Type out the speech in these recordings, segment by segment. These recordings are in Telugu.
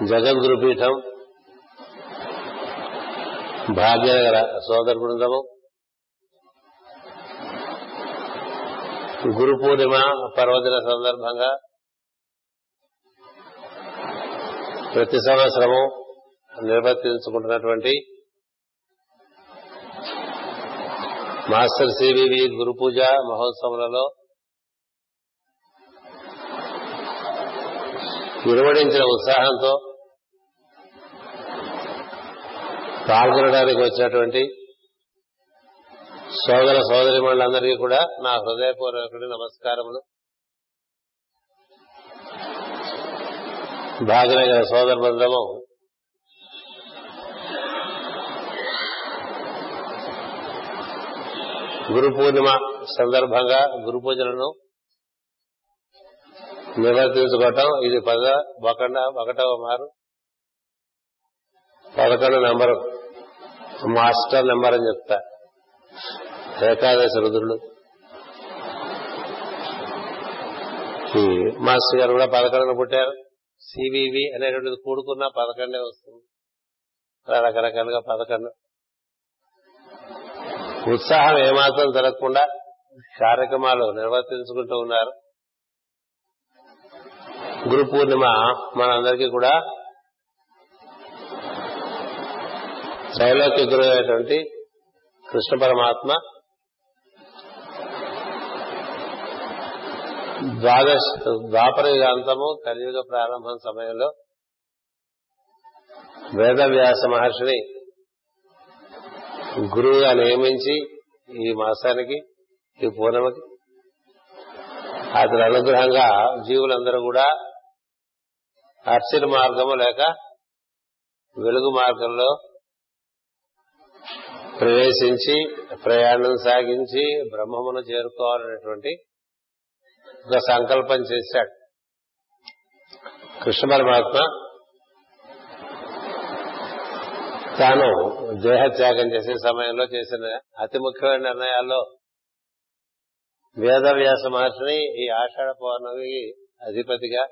జగద్గురుపీఠం భాగ్యనగర సోదర బృందము గురు పూర్ణిమ పర్వదిన సందర్భంగా ప్రతి సంవత్సరము నిర్వర్తించుకుంటున్నటువంటి మాస్టర్ సివివి గురు పూజ మహోత్సవంలో విలువడించిన ఉత్సాహంతో పాల్గొనడానికి వచ్చినటువంటి సోదర సోదరి మండలందరికీ కూడా నా హృదయపూర్వకుడి నమస్కారములు. భాగనగర సోదర బృందము గురు పూర్ణిమ సందర్భంగా గురు పూజలను నిర్వర్తించుకోవటం ఇది పద ఒకట ఒకటవ మారు పదకొండు నెంబరు. మాస్టర్ నెంబర్ అని చెప్తా. ఏకాదశి రుద్రుడు. ఈ మాస్టర్ గారు కూడా పదకొండున పుట్టారు. సివివి అనేటువంటిది కూడుకున్న పదకొండే వస్తుంది. రకరకాలుగా పదకొండు ఉత్సాహం ఏమాత్రం జరగకుండా కార్యక్రమాలు నిర్వర్తించుకుంటూ ఉన్నారు. గురు పూర్ణిమ మనందరికీ కూడా త్రైలోక్య గురు అయినటువంటి కృష్ణ పరమాత్మ ద్వాదశ ద్వాపర యుగాంతము కలియుగ ప్రారంభం సమయంలో వేదవ్యాస మహర్షిని గురువుగా నియమించి ఈ మాసానికి ఈ పూర్ణమకి అతని అనుగ్రహంగా జీవులందరూ కూడా అర్చన మార్గము లేక వెలుగు మార్గంలో ప్రవేశించి ప్రయాణం సాగించి బ్రహ్మమును చేరుకోవాలనేటువంటి ఒక సంకల్పం చేశాడు. కృష్ణ పరమాత్మ తాను దేహత్యాగం చేసే సమయంలో చేసిన అతి ముఖ్యమైన నిర్ణయాల్లో వేదవ్యాస మహర్షిని ఈ ఆషాఢ పౌర్ణమికి అధిపతిగా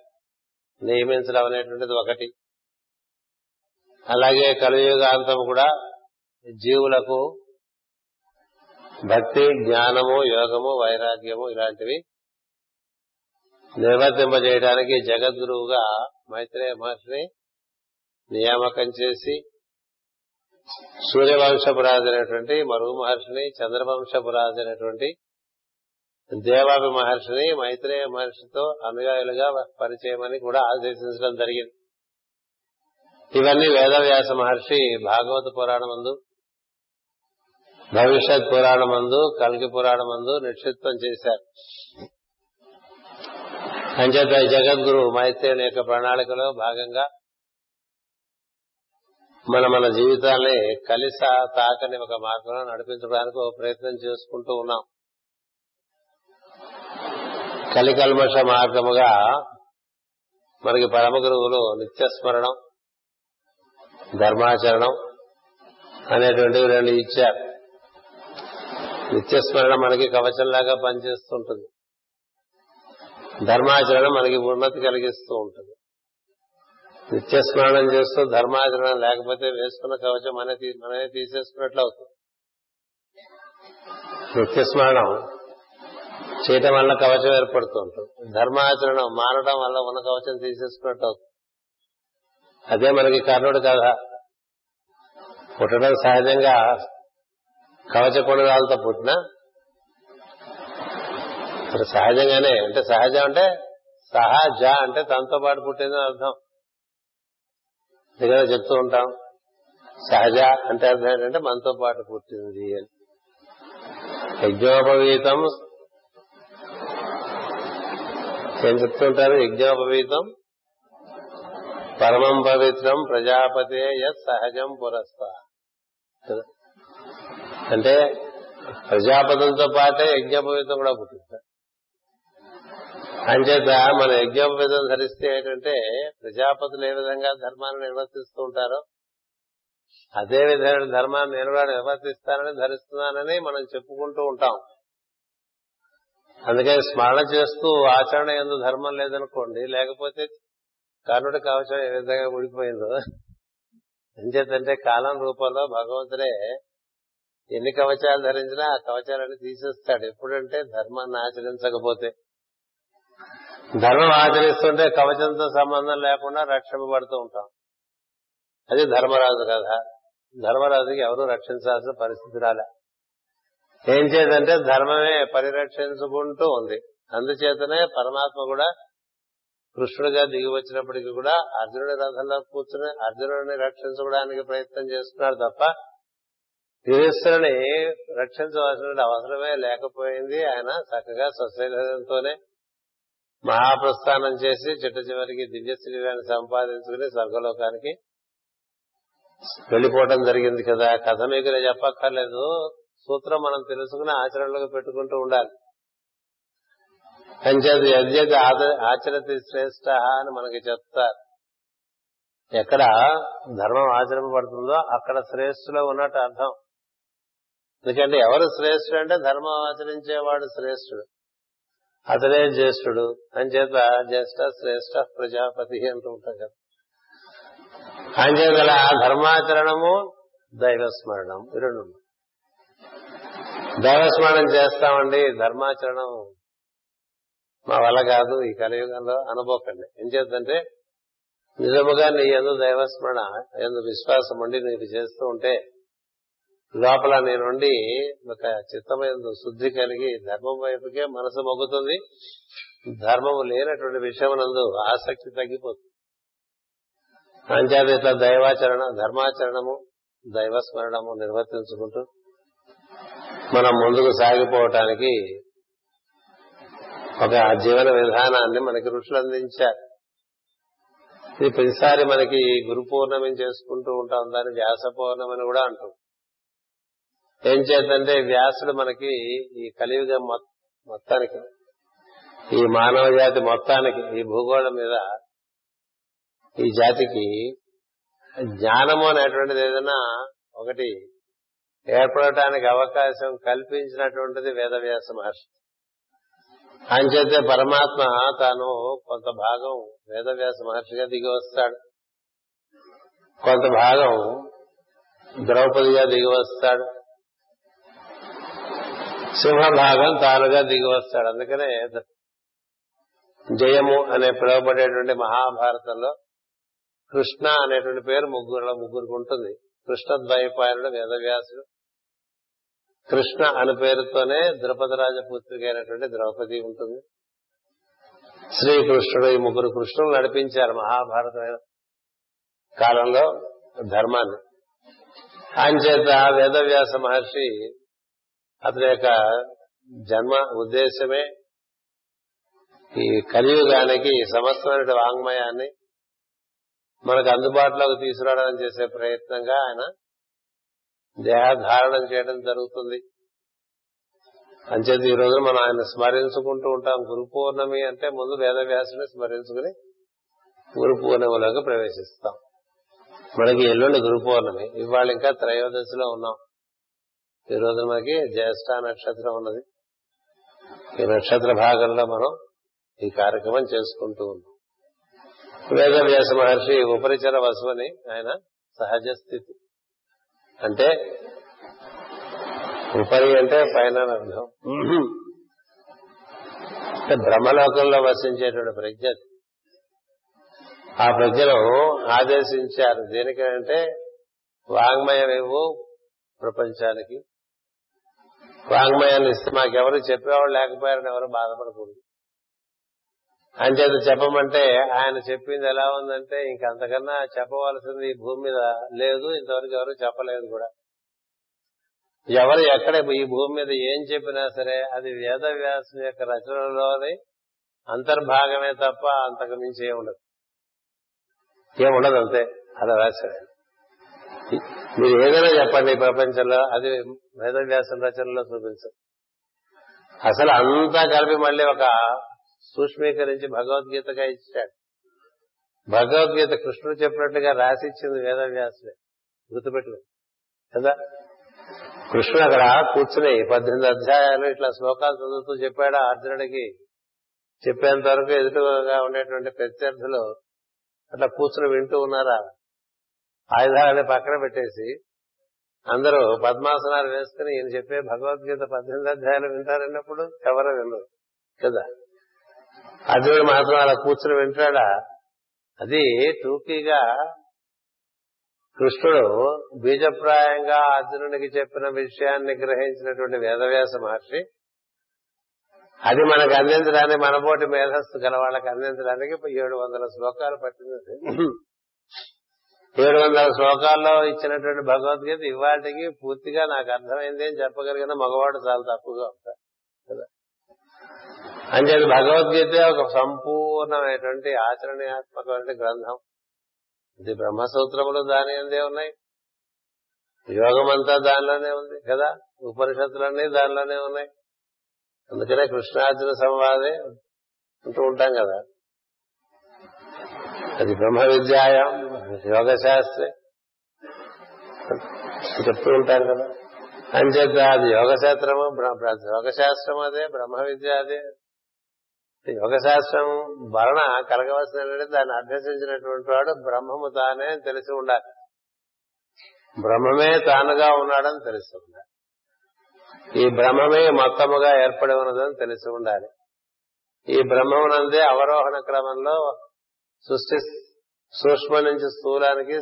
నియమించడం అనేటువంటిది ఒకటి. అలాగే కలియుగాంతం కూడా జీవులకు భక్తి జ్ఞానము యోగము వైరాగ్యము ఇలాంటివి నిర్వర్తింపజేయడానికి జగద్గురువుగా మైత్రేయ మహర్షిని నియామకం చేసి సూర్యవంశపురాజైనటువంటి మరుగు మహర్షిని చంద్రవంశపురాజైనటువంటి దేవాభి మహర్షిని మైత్రేయ మహర్షితో అనుయాయులుగా పరిచయమని కూడా ఆదేశించడం జరిగింది. ఇవన్నీ వేదవ్యాస మహర్షి భాగవత పురాణమందు భవిష్యత్ పురాణమందు కల్కి పురాణమందు నిక్షిప్తం చేశారు. అంచేత జగద్గురు మైత్రేయుని యొక్క ప్రణాళికలో భాగంగా మన మన జీవితాన్ని కలిస తాకని ఒక మార్గంలో నడిపించడానికి ఒక ప్రయత్నం చేసుకుంటూ ఉన్నాం. కలికల్మష మార్గముగా మనకి పరమ గురువులు నిత్యస్మరణం ధర్మాచరణం అనేటువంటివి రెండు ఇచ్చారు. నిత్యస్మరణ మనకి కవచంలాగా పనిచేస్తుంటుంది. ధర్మాచరణం మనకి ఉన్నతి కలిగిస్తూ ఉంటుంది. నిత్యస్మరణం చేస్తూ ధర్మాచరణం లేకపోతే వేసుకున్న కవచం మన మనమే తీసేసుకున్నట్లు అవుతుంది. నిత్యస్మరణం చేయటం వల్ల కవచం ఏర్పడుతూ ఉంటుంది ధర్మాచరణం మారడం వల్ల ఉన్న కవచం తీసేసుకున్నట్టు అవుతుంది. అదే మనకి కర్ణుడు కథ. పుట్టడం సహజంగా కవచ కొనుగాలతో పుట్టిన సహజంగానే అంటే సహజం అంటే సహజ అంటే తనతో పాటు పుట్టిందని అర్థం. దగ్గర చెప్తూ ఉంటాం. సహజ అంటే అర్థం ఏంటంటే మనతో పాటు పుట్టింది అని. యజ్ఞోపవీతం. ఏం చెప్తుంటారు యజ్ఞోపవీతం. పరమం పవిత్రం ప్రజాపతే యత్ సహజం పురస్త. అంటే ప్రజాపదంతో పాటే యజ్ఞోపవీతం కూడా పుట్టిస్తారు అంచేత మన యజ్ఞోపవీతం ధరిస్తే ఏంటంటే ప్రజాపతులు ఏ విధంగా ధర్మాన్ని నిర్వర్తిస్తూ ఉంటారో అదే విధమైన ధర్మాన్ని నేను కూడా నిర్వర్తిస్తానని ధరిస్తున్నానని మనం చెప్పుకుంటూ ఉంటాం. అందుకని స్మరణ చేస్తూ ఆచరణ ఎందు ధర్మం లేదనుకోండి లేకపోతే కర్ణుడి కవచం ఏ విధంగా ఊడిపోయిందో ఎంచేతంటే కాలం రూపంలో భగవంతుడే ఎన్ని కవచాలు ధరించినా ఆ కవచాలన్నీ తీసేస్తాడు. ఎప్పుడంటే ధర్మాన్ని ఆచరించకపోతే. ధర్మం ఆచరిస్తుంటే కవచంతో సంబంధం లేకుండా రక్షింపబడుతూ ఉంటాం. అది ధర్మరాజు కథ. ధర్మరాజుకి ఎవరు రక్షించాల్సిన పరిస్థితి రాలే. ఏం చేద్దంటే ధర్మమే పరిరక్షించుకుంటూ ఉంది. అందుచేతనే పరమాత్మ కూడా కృష్ణుడిగా దిగి వచ్చినప్పటికీ కూడా అర్జునుడి రథంలో కూర్చుని అర్జునుడిని రక్షించుకోవడానికి ప్రయత్నం చేస్తున్నాడు తప్ప యుధిష్ఠుని రక్షించవలసిన అవసరమే లేకపోయింది. ఆయన చక్కగా స్వశరీరంతోనే మహాప్రస్థానం చేసి చిట్ట చివరికి దివ్య శరీరాన్ని సంపాదించుకుని స్వర్గలోకానికి వెళ్ళిపోవటం జరిగింది కదా. కథ మీకు చెప్పక్కర్లేదు. సూత్రం మనం తెలుసుకుని ఆచరణలోకి పెట్టుకుంటూ ఉండాలి. అంచేత యజ్ఞత ఆచరతి శ్రేష్ట అని మనకి చెప్తారు. ఎక్కడ ధర్మం ఆచరింపబడుతుందో అక్కడ శ్రేష్ఠులో ఉన్నట్టు అర్థం. ఎందుకంటే ఎవరు శ్రేష్ఠుడు అంటే ధర్మం ఆచరించేవాడు శ్రేష్ఠుడు. అతనే జ్యేష్ఠుడు. అని చేత జ్యేష్ఠ శ్రేష్ఠ ప్రజాపతి అంటూ ఉంటాం కదా. అని చేత ధర్మాచరణము దైవస్మరణం. ఈ రెండు దైవస్మరణం చేస్తామండి ధర్మాచరణం మా వల్ల కాదు ఈ కలియుగంలో అనుభవకండి. ఏం చేద్దంటే నిజముగా నీ ఎందు దైవస్మరణ ఎందు విశ్వాసం ఉండి నీకు చేస్తూ ఉంటే లోపల నేనుండి ఒక చిత్తమైందు శుద్ధి కలిగి ధర్మం వైపుకే మనసు మొగ్గుతుంది. ధర్మము లేనటువంటి విషయమునందు ఆసక్తి తగ్గిపోతుంది. అంచేత ఇట్లా దైవాచరణ ధర్మాచరణము దైవస్మరణము నిర్వర్తించుకుంటూ మనం ముందుకు సాగిపోవటానికి ఒక జీవన విధానాన్ని మనకి ఋషులు అందించారు ఇది ప్రతిసారి మనకి గురు పూర్ణమి చేసుకుంటూ ఉంటాం దాన్ని వ్యాస పౌర్ణమి కూడా అంటాం. ఏం చేద్దంటే వ్యాసుడు మనకి ఈ కలియుగ మొత్తానికి ఈ మానవ జాతి మొత్తానికి ఈ భూగోళం మీద ఈ జాతికి జ్ఞానము అనేటువంటిది ఏదైనా ఒకటి ఏర్పడటానికి అవకాశం కల్పించినటువంటిది వేదవ్యాస మహర్షి. అంచేతే పరమాత్మ తాను కొంత భాగం వేదవ్యాస మహర్షిగా దిగి వస్తాడు. కొంత భాగం ద్రౌపదిగా దిగి వస్తాడు. సింహభాగం తానుగా దిగి వస్తాడు. అందుకనే జయము అనే పిలువబడేటువంటి మహాభారతంలో కృష్ణ అనేటువంటి పేరు ముగ్గురు ముగ్గురికి ఉంటుంది. కృష్ణద్వైపాయనుడు వేదవ్యాసుడు. కృష్ణ అనే పేరుతోనే ద్రౌపది రాజపుత్రిక అయినటువంటి ద్రౌపది ఉంటుంది. శ్రీకృష్ణుడు ఈ ముగ్గురు కృష్ణులు నడిపించారు మహాభారతమైన కాలంలో ధర్మాన్ని. అంచేత వేదవ్యాస మహర్షి అతని యొక్క జన్మ ఉద్దేశమే ఈ కలియుగానికి సమస్తమైన వాంగ్మయాన్ని మనకు అందుబాటులోకి తీసుకురావడం చేసే ప్రయత్నంగా ఆయన దేహధారణం చేయడం జరుగుతుంది. అంచేత ఈ రోజు మనం ఆయన స్మరించుకుంటూ ఉంటాం. గురు పూర్ణమి అంటే ముందు వేదవ్యాసుని స్మరించుకుని గురు పూర్ణిమలోకి ప్రవేశిస్తాం. మనకి ఎల్లుండి గురు పౌర్ణమి. ఇవాళ ఇంకా త్రయోదశిలో ఉన్నాం. ఈ రోజు మనకి జ్యేష్ఠ నక్షత్రం ఉన్నది. ఈ నక్షత్ర భాగంలో మనం ఈ కార్యక్రమం చేసుకుంటూ ఉన్నాం. వేదవ్యాస మహర్షి ఉపరిచర వసువని ఆయన సహజ స్థితి. అంటే ఉపరి అంటే పైన అర్థం. బ్రహ్మలోకంలో వసించేటువంటి ప్రజ్ఞ ఆ ప్రజ్ఞను ఆదేశించారు. దేనికంటే వాంగ్మయమేవు ప్రపంచానికి. వాంగ్మయాన్ని ఇస్తే మాకెవరు చెప్పేవాళ్ళు లేకపోయారని ఎవరు బాధపడకూడదు. అంచేత చెప్పమంటే ఆయన చెప్పింది ఎలా ఉందంటే ఇంకంతకన్నా చెప్పవలసింది ఈ భూమి మీద లేదు ఇంతవరకు ఎవరు చెప్పలేదు కూడా. ఎవరు ఎక్కడ ఈ భూమి మీద ఏం చెప్పినా సరే అది వేదవ్యాసం యొక్క రచనలోని అంతర్భాగమే తప్ప అంతకు మించి ఏముండదు. ఏముండదు అంతే అలా రాశాడు. మీరు ఏదైనా చెప్పండి ఈ ప్రపంచంలో. అది వేదవ్యాసం రచనలో చూపించదు అసలు అంతా కలిపి మళ్ళీ ఒక సూక్ష్మీకరించి భగవద్గీతగా ఇచ్చాడు. భగవద్గీత కృష్ణుడు చెప్పినట్లుగా రాసి ఇచ్చింది వేదవ్యాసుడే గుర్తుపెట్టుకో. కదా? కృష్ణుడు అక్కడ కూర్చుని పద్దెనిమిది అధ్యాయాలు ఇట్లా శ్లోకాలు చదువుతూ చెప్పాడు అర్జునుడికి. చెప్పేంత వరకు ఎదుటగా ఉండేటువంటి ప్రత్యర్థులు అట్లా కూర్చుని వింటూ ఉన్నారా? ఆయుధాలని పక్కన పెట్టేసి అందరూ పద్మాసనాలు వేసుకుని ఈయన చెప్పే భగవద్గీత పద్దెనిమిది అధ్యాయులు వింటారన్నప్పుడు ఎవరో వినరు కదా? అర్జునుడు మాత్రం అలా కూర్చుని వింటాడా? అది టూకీగా కృష్ణుడు బీజప్రాయంగా అర్జునుడికి చెప్పిన విషయాన్ని గ్రహించినటువంటి వేదవ్యాస మహర్షి అది మనకు అందించడానికి మనపోటి మేధస్సు గల వాళ్ళకి అందించడానికి ఏడు వందల శ్లోకాలు పట్టింది. ఏడు వందల శ్లోకాల్లో ఇచ్చినటువంటి భగవద్గీత ఇవాటికి పూర్తిగా నాకు అర్థమైంది అని చెప్పగలిగిన మగవాడు చాలా తప్పుగా ఉంటాడు. కదా? అంచేది భగవద్గీత ఒక సంపూర్ణమైనటువంటి ఆచరణాత్మకమైన గ్రంథం. ఇది బ్రహ్మసూత్రములు దాని అందే ఉన్నాయి. యోగం అంతా దానిలోనే ఉంది కదా? ఉపనిషత్తులన్నీ దానిలోనే ఉన్నాయి. అందుకనే కృష్ణార్జున సంవాదే అంటూ ఉంటాం కదా. అది బ్రహ్మ విద్యాయం యోగ శాస్త్రి చెప్తూ ఉంటారు కదా. అంచేత అది యోగ శాస్త్రము యోగ శాస్త్రం అదే బ్రహ్మ విద్య అదే. యోగ శాస్త్రం వలన కలగవలసిన దాన్ని అభ్యసించినటువంటి వాడు బ్రహ్మము తానే తెలిసి ఉండాలి. బ్రహ్మమే తానుగా ఉన్నాడని తెలిసి ఉండాలి. ఈ బ్రహ్మమే మొత్తముగా ఏర్పడి ఉన్నదని తెలిసి ఉండాలి. ఈ బ్రహ్మమునందే అవరోహణ క్రమంలో సృష్టి సూక్ష్మ నుంచి స్థూలానికి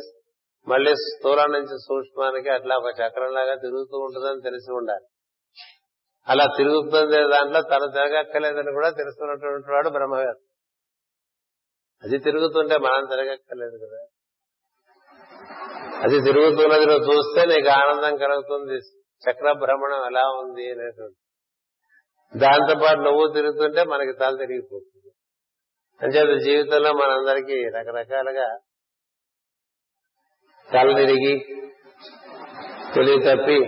మళ్ళీ స్థూలం నుంచి సూక్ష్మానికి అట్లా ఒక చక్రంలాగా తిరుగుతూ ఉంటుందని తెలిసి ఉండాలి. అలా తిరుగుతుంది దాంట్లో తను తిరగక్కర్లేదని కూడా తెలుసుకున్నటువంటి వాడు బ్రహ్మవేత్త అది తిరుగుతుంటే మనం తిరగక్కర్లేదు కదా. అది తిరుగుతున్నది నువ్వు చూస్తే నీకు ఆనందం కలుగుతుంది. చక్ర భ్రమణం ఎలా ఉంది అనేటువంటి దాంతోపాటు నువ్వు తిరుగుతుంటే మనకి తల తిరిగిపోతుంది. అంచేత జీవితంలో మనందరికీ రకరకాలుగా తల తిరిగి తెలివి తప్పి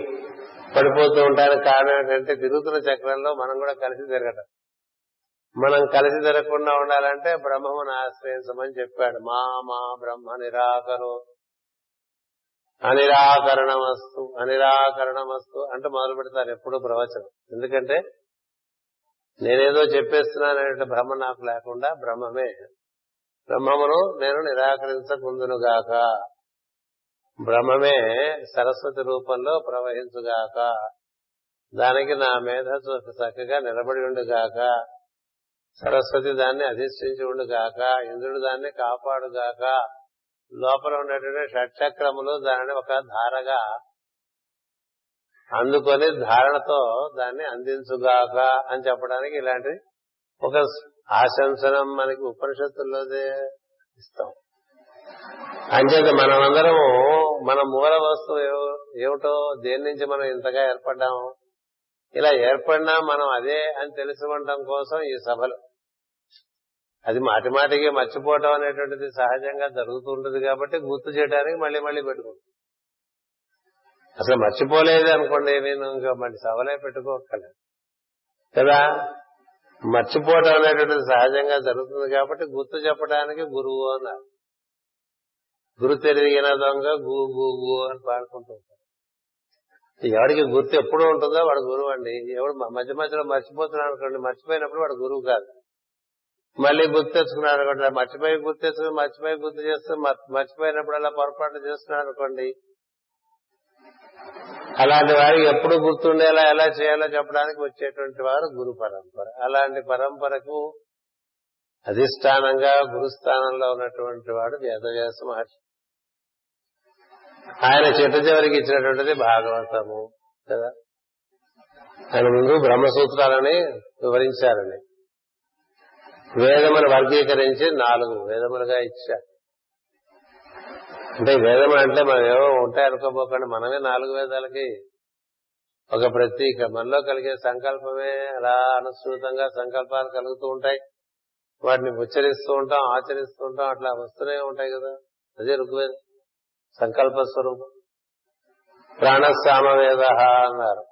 పడిపోతూ ఉంటానికి కారణం ఏంటంటే తిరుగుతున్న చక్రంలో మనం కూడా కలిసి తిరగటం. మనం కలిసి తిరగకుండా ఉండాలంటే బ్రహ్మమును ఆశ్రయించమని చెప్పాడు. మా మా బ్రహ్మ నిరాకరు అనిరాకరణమస్తు అనిరాకరణమస్తు అంటూ మొదలు పెడతారు ఎప్పుడు ప్రవచనం. ఎందుకంటే నేనేదో చెప్పేస్తున్నాననే భ్రమ నాకు లేకుండా బ్రహ్మమే. బ్రహ్మమును నేను నిరాకరించకుందునుగాక. బ్రహ్మమే సరస్వతి రూపంలో ప్రవహించుగాక. దానికి నా మేధ చక్కగా నిలబడి ఉండుగాక. సరస్వతి దాన్ని అధిష్ఠించి ఉండుగాక. ఇంద్రుడు దాన్ని కాపాడుగాక. లోపల ఉన్నటువంటి షట్చక్రములు దానిని ఒక ధారగా అందుకొని ధారణతో దాన్ని అందించుగాక అని చెప్పడానికి ఇలాంటి ఒక ఆశంసనం మనకి ఉపనిషత్తుల్లోదే ఇస్తాం. అంచేత మనమందరము మన మూల వస్తువు ఏమిటో దేని నుంచి మనం ఇంతగా ఏర్పడ్డాము ఇలా ఏర్పడినా మనం అదే అని తెలుసుకోవటం కోసం ఈ సభలు. అది మాటి మాటికి మర్చిపోవటం అనేటువంటిది సహజంగా జరుగుతూ ఉంటుంది కాబట్టి గుర్తు చేయడానికి మళ్ళీ మళ్ళీ పెట్టుకుంటాం. అసలు మర్చిపోలేదు అనుకోండి నేను ఇంకా మళ్ళీ సవలే పెట్టుకోక్కర్లేదు. కదా? మర్చిపోవటం అనేటువంటిది సహజంగా జరుగుతుంది కాబట్టి గుర్తు చెప్పడానికి గురువు అన్నారు. గురు తెలియన దొంగ గు గు గు అని పాడుకుంటూ ఉంటారు. ఎవడికి గుర్తు ఎప్పుడు ఉంటుందో వాడు గురువు అండి. ఎవడు మధ్య మధ్యలో మర్చిపోతున్నాడు అనుకోండి మర్చిపోయినప్పుడు వాడు గురువు కాదు. మళ్ళీ గుర్తు తెచ్చుకున్నాడు అనుకోండి మర్చిపోయి గుర్తు తెచ్చుకుని మర్చిపోయి గుర్తు చేస్తూ మర్చిపోయినప్పుడు అలా పొరపాటు చేస్తున్నాడు అనుకోండి అలాంటి వారికి ఎప్పుడు గుర్తుండేలా ఎలా చేయాలో చెప్పడానికి వచ్చేటువంటి వారు గురు పరంపర. అలాంటి పరంపరకు అధిష్టానంగా గురుస్థానంలో ఉన్నటువంటి వాడు వేదవ్యాస మహర్షి. ఆయన చిట్ట చివరికి ఇచ్చినటువంటిది భాగవతము కదా? ఆయన ముందు బ్రహ్మసూత్రాలని వివరించారని. వేదమును వర్గీకరించి నాలుగు వేదములుగా ఇచ్చారు. అంటే వేదం అంటే మనం ఏవో ఉంటాయి అనుకోపోకండి. మనమే నాలుగు వేదాలకి ఒక ప్రతీక మనలో కలిగే సంకల్పమే అలా అనుసృతంగా సంకల్పాలు కలుగుతూ ఉంటాయి. వాటిని ఉచ్చరిస్తూ ఉంటాం ఆచరిస్తూ ఉంటాం. అట్లా వస్తూనే ఉంటాయి కదా. అదే ఋగ్వేదం. సంకల్ప స్వరూపం. ప్రాణసామవేద అన్నారు.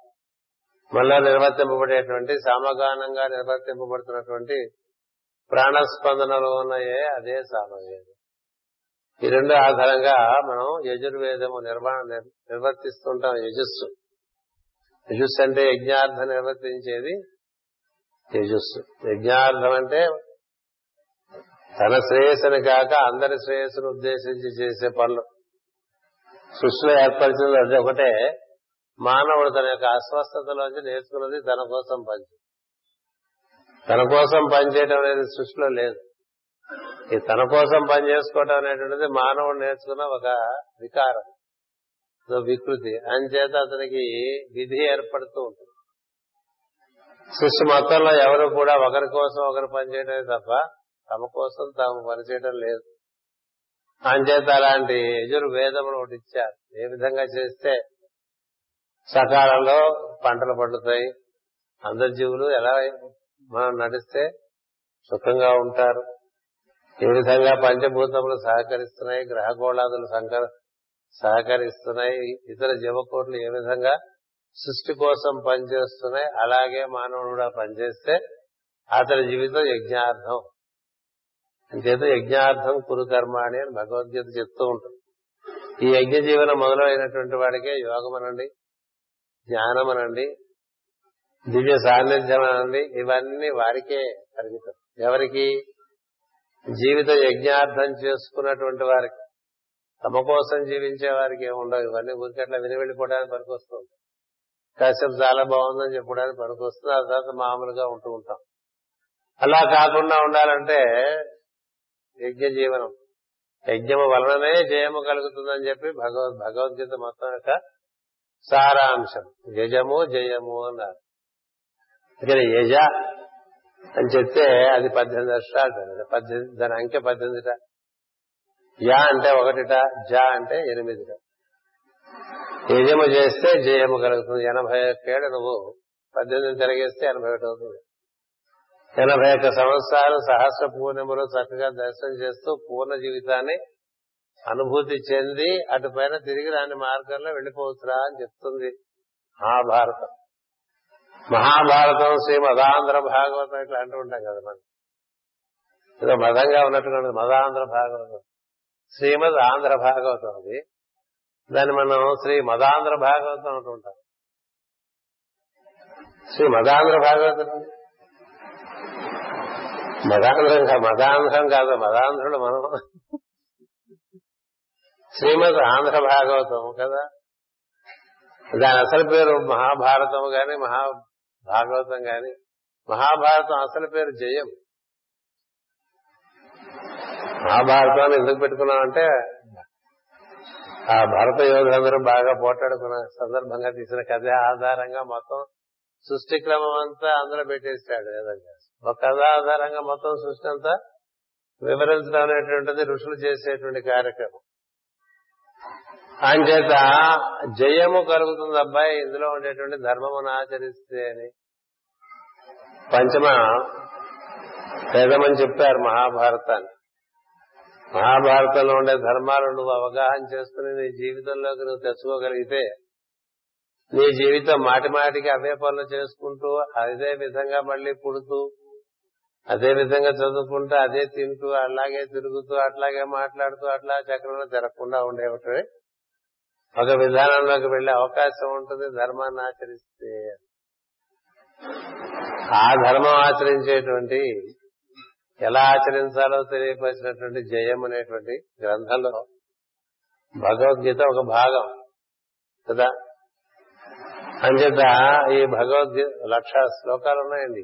మనలో నిర్వర్తింపబడేటువంటి సామగానంగా నిర్వర్తింపబడుతున్నటువంటి ప్రాణస్పందనలో ఉన్నాయే అదే సామవేదం. ఈ రెండు ఆధారంగా మనం యజుర్వేదము నిర్మాణ నిర్వర్తిస్తుంటాం యజస్సు. యజస్సు అంటే యజ్ఞార్థం నిర్వర్తించేది యజస్సు. యజ్ఞార్థం అంటే తన శ్రేయస్సుని కాక అందరి శ్రేయస్సును ఉద్దేశించి చేసే పనులు. సృష్టిలో ఏర్పరిచినది అది ఒకటే. మానవుడు తన యొక్క అస్వస్థతలోంచి నేర్చుకున్నది తన కోసం పని. తన కోసం పనిచేయడం అనేది సృష్టిలో లేదు. ఈ తన కోసం పని చేసుకోవడం అనేటువంటిది మానవుడు నేర్చుకున్న ఒక వికారం వికృతి. అంచేత అతనికి విధి ఏర్పడుతూ ఉంటుంది. సృష్టి మొత్తంలో ఎవరు కూడా ఒకరి కోసం ఒకరు పనిచేయడమే తప్ప తమ కోసం తాము పనిచేయడం లేదు. అంచేత అలాంటి యజుర్వేదములు ఒకటి ఇచ్చారు. ఏ విధంగా చేస్తే సకాలంలో పంటలు పండుతాయి అందరి జీవులు ఎలా మనం నడిస్తే సుఖంగా ఉంటారు. ఈ విధంగా పంచభూతములు సహకరిస్తున్నాయి గ్రహగోళాదులు సంకర సహకరిస్తున్నాయి. ఇతర జీవకోట్లు ఏ విధంగా సృష్టి కోసం పనిచేస్తున్నాయి అలాగే మానవుడు కూడా పనిచేస్తే అతని జీవితం యజ్ఞార్థం. అంచేత యజ్ఞార్థం కురు కర్మాణి అని భగవద్గీత చెప్తూ ఉంటుంది. ఈ యజ్ఞ జీవనం మొదలైనటువంటి వాడికే యోగం అనండి జ్ఞానం అనండి దివ్య సాన్నిధ్యం అనండి ఇవన్నీ వారికే పరిమితం. ఎవరికి జీవిత యజ్ఞార్థం చేసుకున్నటువంటి వారికి తమ కోసం జీవించే వారికి ఏముండవు ఇవన్నీ ఊరికట్లా విని వెళ్ళిపోవడానికి పనికొస్తుంది కాసేపు చాలా బాగుందని చెప్పడానికి పనికొస్తుంది ఆ తర్వాత మామూలుగా ఉంటూ ఉంటాం. అలా కాకుండా ఉండాలంటే యజ్ఞ జీవనం. యజ్ఞము వలననే జయము కలుగుతుందని చెప్పి భగవద్ భగవద్గీత మొత్తం యొక్క సారాంశం. యజము జయము అన్నారు. ఇక్కడ యజ అని చెప్తే అది పద్దెనిమిది అష్టాలు పద్దెనిమిది దాని అంకె పద్దెనిమిదిట. యా అంటే ఒకటిట జా అంటే ఎనిమిదిట. ఏదేమో చేస్తే జయము కలుగుతుంది. ఎనభై ఒక్కేడు నువ్వు పద్దెనిమిది తిరగేస్తే ఎనభై ఒకటి అవుతుంది. ఎనభై ఒక్క సంవత్సరాలు సహస్ర పూర్ణిమలు చక్కగా దర్శనం చేస్తూ పూర్ణ జీవితాన్ని అనుభూతి చెంది అటుపైన తిరిగి రాని మార్గంలో వెళ్ళిపోవచ్చురా అని చెప్తుంది మహాభారతం మహాభారతం శ్రీ మదాంధ్ర భాగవతం ఇట్లా అంటూ ఉంటాం కదా మనం. ఏదో మదంగా ఉన్నట్టుగా మదాంధ్ర భాగవతం. శ్రీమద్ ఆంధ్ర భాగవతం అది. దాన్ని మనం శ్రీ మదాంధ్ర భాగవతం అంటుంటాం శ్రీ మదాంధ్ర భాగవతం మదాంధ్రం మదాంధ్రం కాదు మదాంధ్రుడు మనం. శ్రీమద్ ఆంధ్ర భాగవతం కదా. దాని అసలు పేరు మహాభారతం కానీ మహా భాగవతం కానీ మహాభారతం అసలు పేరు జయం. మహాభారతాన్ని ఎందుకు పెట్టుకున్నామంటే ఆ భరత యోధులందరూ బాగా పోటాడుకున్న సందర్భంగా తీసిన కథ ఆధారంగా మొత్తం సృష్టి క్రమం అంతా అందులో పెట్టేస్తాడు ఏదంగా ఒక కథ ఆధారంగా మొత్తం సృష్టి అంతా వివరించడం అనేటువంటిది ఋషులు చేసేటువంటి కార్యక్రమం. అంచేత జయము కలుగుతుంది అబ్బాయి ఇందులో ఉండేటువంటి ధర్మమును ఆచరిస్తే అని పంచమ వేదమని చెప్పారు మహాభారతాన్ని. మహాభారతంలో ఉండే ధర్మాలు నువ్వు అవగాహన చేసుకుని నీ జీవితంలోకి నువ్వు తెచ్చుకోగలిగితే నీ జీవితం మాటి మాటికి అవే పనులు చేసుకుంటూ అదే విధంగా మళ్ళీ పుడుతూ అదే విధంగా చదువుకుంటూ అదే తింటూ అలాగే తిరుగుతూ అట్లాగే మాట్లాడుతూ అట్లా చక్రంలో తిరగకుండా ఉండేవి ఒక విధానంలోకి వెళ్ళే అవకాశం ఉంటుంది ధర్మాన్ని ఆచరిస్తే. ఆ ధర్మం ఆచరించేటువంటి ఎలా ఆచరించాలో తెలియపరిచినటువంటి జయం అనేటువంటి గ్రంథంలో భగవద్గీత ఒక భాగం. కదా? అంచేత ఈ భగవద్గీత లక్ష శ్లోకాలు ఉన్నాయండి.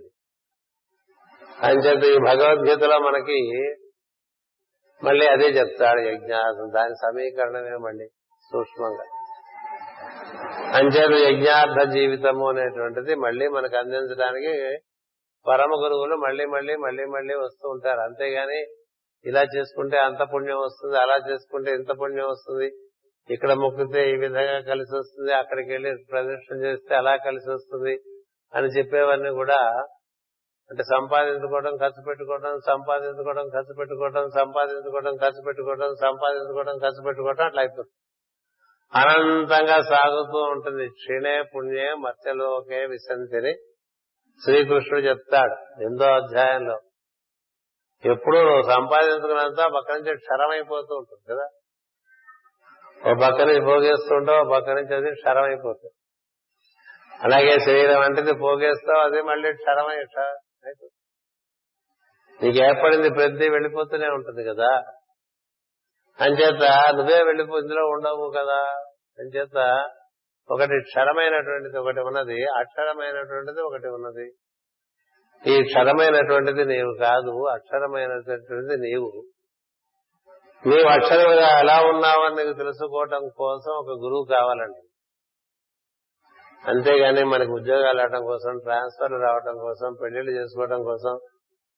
అంచేత ఈ భగవద్గీతలో మనకి మళ్ళీ అదే చెప్తాడు యజ్ఞాసం దాని సమీకరణమే మళ్ళీ సూక్ష్మంగా. అంచేత యజ్ఞార్థ జీవితము అనేటువంటిది మళ్ళీ మనకు అందించడానికి పరమ గురువులు మళ్ళీ మళ్ళీ మళ్ళీ మళ్ళీ వస్తూ ఉంటారు. అంతేగాని ఇలా చేసుకుంటే అంత పుణ్యం వస్తుంది అలా చేసుకుంటే ఇంత పుణ్యం వస్తుంది ఇక్కడ మొక్కితే ఈ విధంగా కలిసి వస్తుంది అక్కడికి వెళ్ళి ప్రదర్శన చేస్తే అలా కలిసి వస్తుంది అని చెప్పేవన్నీ కూడా అంటే సంపాదించుకోవడం ఖర్చు పెట్టుకోవడం సంపాదించుకోవడం ఖర్చు పెట్టుకోవడం సంపాదించుకోవడం ఖర్చు పెట్టుకోవడం సంపాదించుకోవడం ఖర్చు పెట్టుకోవడం అట్లా అయిపోతుంది. అనంతంగా సాగుతూ ఉంటుంది. క్షీణే పుణ్యే మత్స్యలోకే విసంతిని. శ్రీకృష్ణుడు చెప్తాడు ఎందో అధ్యాయంలో. ఎప్పుడు సంపాదించుకున్నంత పక్క నుంచి క్షరమైపోతూ ఉంటుంది కదా. ఓ పక్క నుంచి పోగేస్తుంటావు ఓ పక్క నుంచి అది క్షరమైపోతుంది. అలాగే శరీరం అంటే పోగేస్తావు అది మళ్ళీ క్షరమై నీకు ఏర్పడింది ప్రతి వెళ్ళిపోతూనే ఉంటుంది కదా. అంచేత నువ్వే వెళ్ళిపో ఇందులో ఉండవు కదా. అంచేత ఒకటి క్షరమైనటువంటిది ఒకటి ఉన్నది అక్షరమైనటువంటిది ఒకటి ఉన్నది. ఈ క్షరమైనటువంటిది నీవు కాదు అక్షరమైనటువంటిది నీవు. నీవు అక్షరంగా ఎలా ఉన్నావని నీకు తెలుసుకోవటం కోసం ఒక గురువు కావాలండి. అంతేగాని మనకి ఉద్యోగాలు రావడం కోసం ట్రాన్స్ఫర్లు రావడం కోసం పెళ్ళిళ్ళు చేసుకోవడం కోసం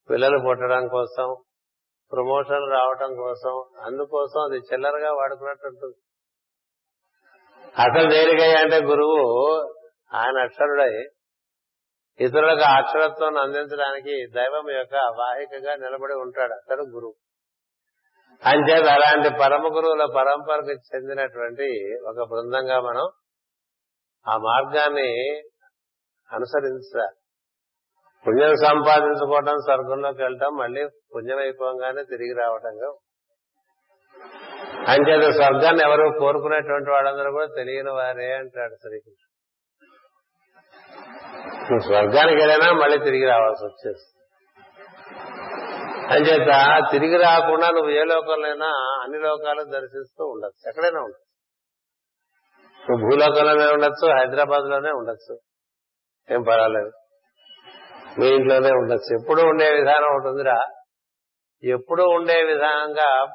పిల్లలు పుట్టడం కోసం ప్రమోషన్ రావటం కోసం అందుకోసం అది చిల్లరగా వాడుకున్నట్టు ఉంటుంది అసలు దేనికయ్యా అంటే గురువు ఆయన అక్షరుడై ఇతరులకు ఆ అక్షరత్వం అందించడానికి దైవం యొక్క వాహికగా నిలబడి ఉంటాడు అతడు గురువు. అంచేత అలాంటి పరమ గురువుల పరంపరకు చెందినటువంటి ఒక బృందంగా మనం ఆ మార్గాన్ని అనుసరించాలి పుణ్యం సంపాదించుకోవటం స్వర్గంలోకి వెళ్ళటం మళ్ళీ పుణ్యం అయిపోగానే తిరిగి రావటంగా. అంచేత స్వర్గాన్ని ఎవరు కోరుకునేటువంటి వాళ్ళందరూ కూడా తెలియని వారే అంటాడు శ్రీకృష్ణుడు. నువ్వు స్వర్గానికి వెళ్ళినా మళ్ళీ తిరిగి రావాల్సి వచ్చేస్తుంది. అంచేత తిరిగి రాకుండా నువ్వు ఏ లోకంలోనైనా అన్ని లోకాలు దర్శిస్తూ ఉండొచ్చు. ఎక్కడైనా ఉండొచ్చు. నువ్వు భూలోకంలోనే ఉండొచ్చు హైదరాబాద్లోనే ఉండొచ్చు. ఏం పర్వాలేదు. మీ ఇంట్లోనే ఉండొచ్చు. ఎప్పుడు ఉండే విధానం ఉంటుందిరా. ఎప్పుడు ఉండే విధానంగా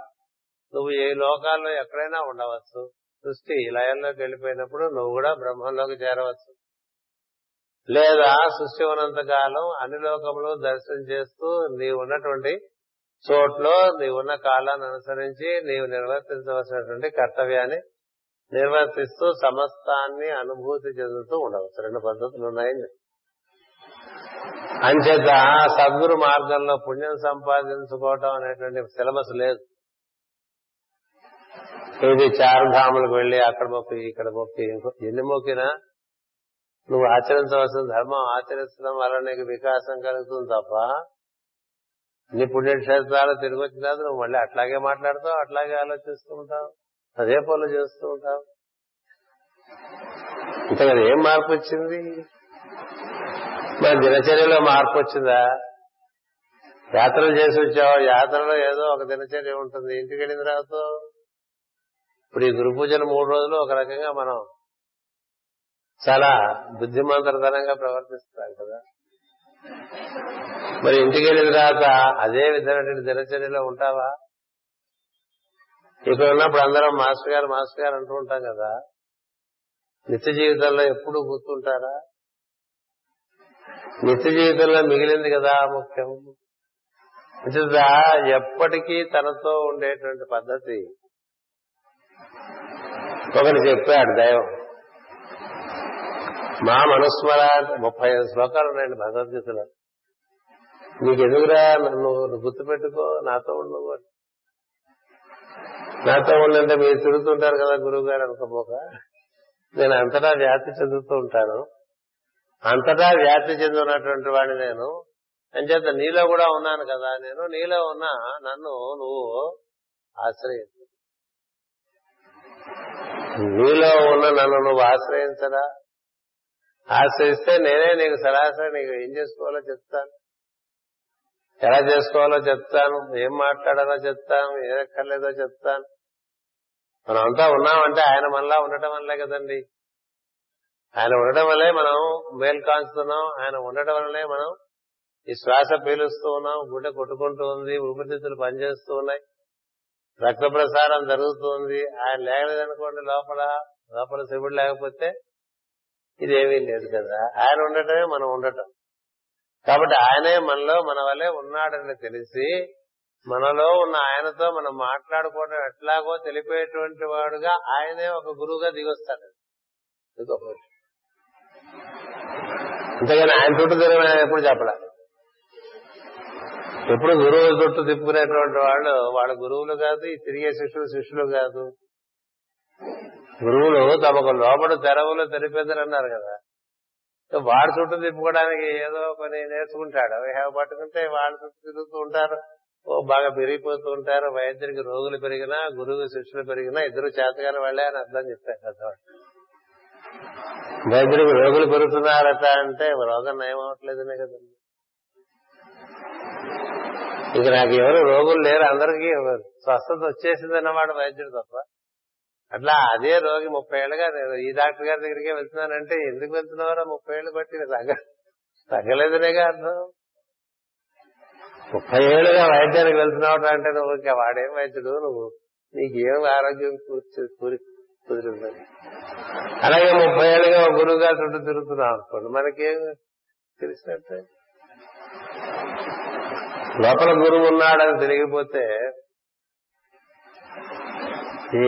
నువ్వు ఏ లోకాల్లో ఎక్కడైనా ఉండవచ్చు. సృష్టి లయంలోకి వెళ్ళిపోయినప్పుడు నువ్వు కూడా బ్రహ్మంలోకి చేరవచ్చు. లేదా సృష్టి ఉన్నంత కాలం అన్ని లోకములు దర్శనం చేస్తూ నీవు ఉన్నటువంటి చోట్లో నీవున్న కాలాన్ని అనుసరించి నీవు నిర్వర్తించవలసినటువంటి కర్తవ్యాన్ని నిర్వర్తిస్తూ సమస్తాన్ని అనుభూతి చెందుతూ ఉండవచ్చు. రెండు పద్ధతులు ఉన్నాయండి అంచేత సద్గురు మార్గంలో పుణ్యం సంపాదించుకోవటం అనేటువంటి సిలబస్ లేదు. ఇది చారుధాములకు వెళ్ళి అక్కడ మొక్కి ఇక్కడ మొక్కి ఎన్ని మొక్కినా నువ్వు ఆచరించవలసిన ధర్మం ఆచరించడం వల్ల నీకు వికాసం కలుగుతుంది తప్ప నీ పుణ్యక్షేత్రాలు తిరిగి వచ్చిన తర్వాత నువ్వు మళ్ళీ అట్లాగే మాట్లాడతావు అట్లాగే ఆలోచిస్తూ ఉంటావు అదే పనులు చేస్తూ ఉంటావు. ఇంకా ఏం మార్పు వచ్చింది? మన దినచర్యలో మార్పు వచ్చిందా? యాత్రలు చేసి వచ్చావు? యాత్రలో ఏదో ఒక దినచర్య ఉంటుంది. ఇంటికి వెళ్ళిన తర్వాత ఇప్పుడు ఈ గురు పూజలు మూడు రోజులు ఒక రకంగా మనం చాలా బుద్ధిమంతరతనంగా ప్రవర్తిస్తాం కదా. మరి ఇంటికి వెళ్ళిన తర్వాత అదే విధమైనటువంటి దినచర్యలో ఉంటావా? ఇక్కడ ఉన్నప్పుడు అందరం మాస్టర్ గారు మాస్టర్ గారు అంటూ ఉంటాం కదా. నిత్య జీవితంలో ఎప్పుడు గుర్తుంటారా? నిత్య జీవితంలో మిగిలింది కదా ముఖ్యం. నిజంగా ఎప్పటికీ తనతో ఉండేటువంటి పద్ధతి. ఒకటి చెప్పాడు దైవం. మా మనుస్మర ముప్పై ఐదు శ్లోకాలు ఉన్నాయండి భగవద్గీతలో. నీకు ఎదుగురా నన్ను గుర్తుపెట్టుకో నాతో ఉండు నాతో ఉండంటే మీరు తిరుగుతుంటారు కదా గురువు గారు అనుకోపోక. నేను అంతటా వ్యాప్తి చెందుతూ ఉంటాను. అంతటా వ్యాప్తి చెందినటువంటి వాడిని నేను. అంచేత నీలో కూడా ఉన్నాను కదా. నేను నీలో ఉన్నా నన్ను నువ్వు ఆశ్రయించు. నీలో ఉన్న నన్ను నువ్వు ఆశ్రయించరా? ఆశ్రయిస్తే నేనే నీకు సరాసరి నీకు ఏం చేసుకోవాలో చెప్తాను. ఎలా చేసుకోవాలో చెప్తాను. ఏం మాట్లాడాలో చెప్తాను. ఏ ఎక్కర్లేదో చెప్తాను. మనం అంతా ఉన్నామంటే ఆయన మనలా ఉండటం వల్లే కదండి. ఆయన ఉండడం వల్లే మనం మేలు కాంచుతున్నాం ఆయన ఉండడం వల్లనే మనం ఈ శ్వాస పీలుస్తూ ఉన్నాం. గుండె కొట్టుకుంటూ ఉంది. ఊపిరితిత్తులు పనిచేస్తూ ఉన్నాయి. రక్త ప్రసారం జరుగుతుంది ఆయన లేకలేదనుకోండి లోపల లోపల శివుడు లేకపోతే ఇదేమీ లేదు కదా. ఆయన ఉండటమే మనం ఉండటం. కాబట్టి ఆయనే మనలో మన వల్లే ఉన్నాడని తెలిసి మనలో ఉన్న ఆయనతో మనం మాట్లాడుకోవడం ఎట్లాగో తెలిపేటువంటి వాడుగా ఆయనే ఒక గురువుగా దిగొస్తాడు. అంతేగాని ఆయన చుట్టూ తిరగడం ఆయన ఎప్పుడు చెప్పలే? ఎప్పుడు గురువు చుట్టూ తిప్పుకునేటువంటి వాళ్ళు వాళ్ళ గురువులు కాదు ఈ తిరిగే శిష్యులు శిష్యులు కాదు. గురువులు తమకు లోపల తెరవులు తెరిపెద్దరన్నారు కదా. వాడి చుట్టూ తిప్పుకోవడానికి ఏదో పని నేర్చుకుంటాడు. పట్టుకుంటే వాళ్ళ చుట్టూ తిరుగుతూ ఉంటారు. ఓ బాగా పెరిగిపోతూ ఉంటారు. వైద్యుడికి రోగులు పెరిగినా గురువు శిష్యులు పెరిగినా ఇద్దరు చేతగాని వాళ్ళే అని అర్థం చెప్పారు కదా. వైద్యుడికి రోగులు పెరుగుతున్నారట అంటే రోగం నయం అవట్లేదనే కదండి. ఇక నాకు ఎవరు రోగులు లేరు అందరికీ స్వస్థత వచ్చేసింది అన్నమాట వైద్యుడు తప్ప. అట్లా అదే రోగి ముప్పై ఏళ్ళుగా నేను ఈ డాక్టర్ గారి దగ్గరికే వెళ్తున్నానంటే ఎందుకు వెళ్తున్నారో ముప్పై ఏళ్ళు బట్టి తగ్గ తగ్గలేదనేగా అర్థం. ముప్పై ఏళ్ళుగా వైద్యానికి వెళ్తున్నావు అంటే నువ్వు ఇంకా వాడేం వైద్యుడు? నువ్వు నీకేం ఆరోగ్యం కూర్చు కుదిరిందని. అలాగే ముప్పై ఏళ్ళుగా ఒక గురువు గారి చుట్టూ తిరుగుతున్నావు అనుకోండి మనకేం తెలిసినట్టే? లోపల గురువు ఉన్నాడని తెలియకపోతే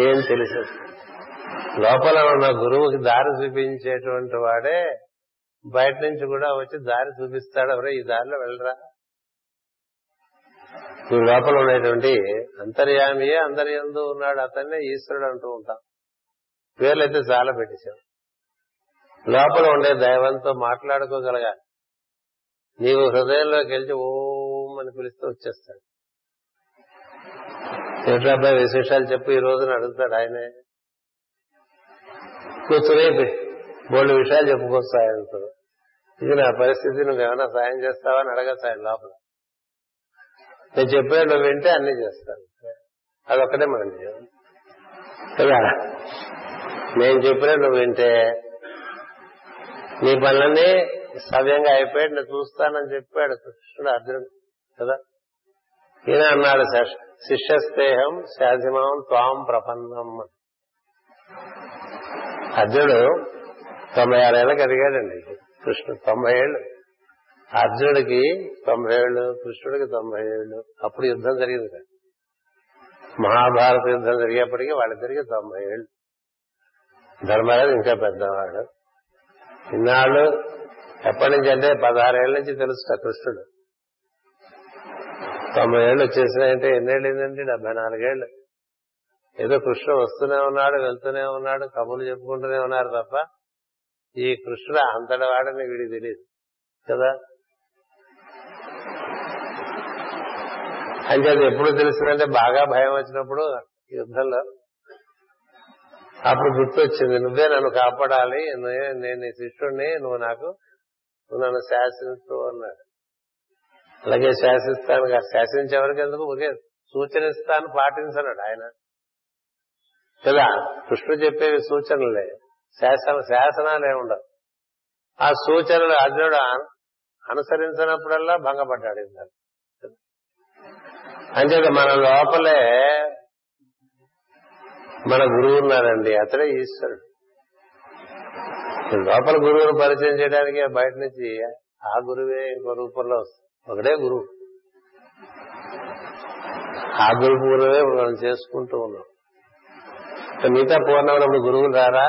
ఏం తెలుసు లోపల ఉన్న గురువుకి దారి చూపించేటువంటి వాడే బయట నుంచి కూడా వచ్చి దారి చూపిస్తాడు. ఎవరే ఈ దారిలో వెళ్ళరా? ఈ లోపల ఉండేటువంటి అంతర్యామియే అందరియందు ఉన్నాడు అతన్నే ఈశ్వరుడు అంటూ ఉంటాం. పేర్లైతే చాలా పెట్టేశాం లోపల ఉండే దైవంతో మాట్లాడుకోగలగాలి. నీవు హృదయంలోకి వెళ్తే ఓం అని పిలిస్తే వచ్చేస్తాడు. ఎట్లా అబ్బాయి విశేషాలు చెప్పు ఈ రోజున అడుగుతాడు ఆయనే. కూర్చుని బోళ్ళు విషయాలు చెప్పుకోవచ్చు ఆయనతో ఇది నా పరిస్థితి నువ్వు ఏమైనా సాయం చేస్తావా అని అడగచ్చు ఆయన లోపల. నేను చెప్పే నువ్వు వింటే అన్ని చేస్తాను అదొక్కటే మనం చేయాలి. కదా? నేను చెప్పినా నువ్వు వింటే నీ పనులన్నీ సవ్యంగా అయిపోయాడు నేను చూస్తానని చెప్పాడు కృష్ణుడు అర్జునుడు కదా? ఈయన అన్నాడు శిష్యస్తేహం శాసిమం త్వాం ప్రపన్నం అర్జునుడు తొంభై ఆరేళ్ళకి అడిగాడండి కృష్ణుడు తొంభై ఏళ్ళు. అర్జునుడికి తొంభై ఏళ్ళు కృష్ణుడికి తొంభై ఏళ్ళు అప్పుడు యుద్ధం జరిగింది మహాభారత యుద్ధం జరిగేప్పటికీ వాళ్ళిద్దరికి తొంభై ఏళ్ళు. ధర్మరాజు ఇంకా పెద్దవాడు. ఇన్నాళ్ళు ఎప్పటి నుంచి అంటే పదహారేళ్ళ నుంచి తెలుసు కృష్ణుడు. తొంభై ఏళ్ళు వచ్చేసినాయంటే ఎన్నేళ్ళు ఏంటంటే డెబ్బై నాలుగేళ్ళు ఏదో కృష్ణుడు వస్తూనే ఉన్నాడు వెళ్తూనే ఉన్నాడు కబుర్లు చెప్పుకుంటూనే ఉన్నారు తప్ప ఈ కృష్ణుడు అంతటి వాడని వీడికి తెలియదు. కదా? అంటే అది ఎప్పుడు తెలిసిందంటే బాగా భయం వచ్చినప్పుడు యుద్ధంలో అప్పుడు గుర్తొచ్చింది నువ్వే నన్ను కాపాడాలి నేను నీ శిష్యుడిని నువ్వు నాకు నువ్వు నన్ను శాసించు అన్నాడు అలాగే శాసిస్తాను శాసించేవరకు ఎందుకు? ఒకే సూచనిస్తాను పాటించన్నాడు ఆయన. కదా? కృష్ణుడు చెప్పేవి సూచనలే. శాసన శాసనాలే ఉండవు. ఆ సూచనలు అర్జునుడు అనుసరించినప్పుడల్లా భంగపడ్డాడు ఇందాక అంచేత మన లోపలే మన గురువు ఉన్నారండి అతడే ఈశ్వరుడు. లోపల గురువును పరిచయం చేయడానికి బయట నుంచి ఆ గురువే ఇంకో రూపంలో వస్తుంది ఒకడే గురువు. ఆ గురు గురువే మనం చేసుకుంటూ ఉన్నాం మిగతా పూర్ణమైనప్పుడు గురువులు రారా?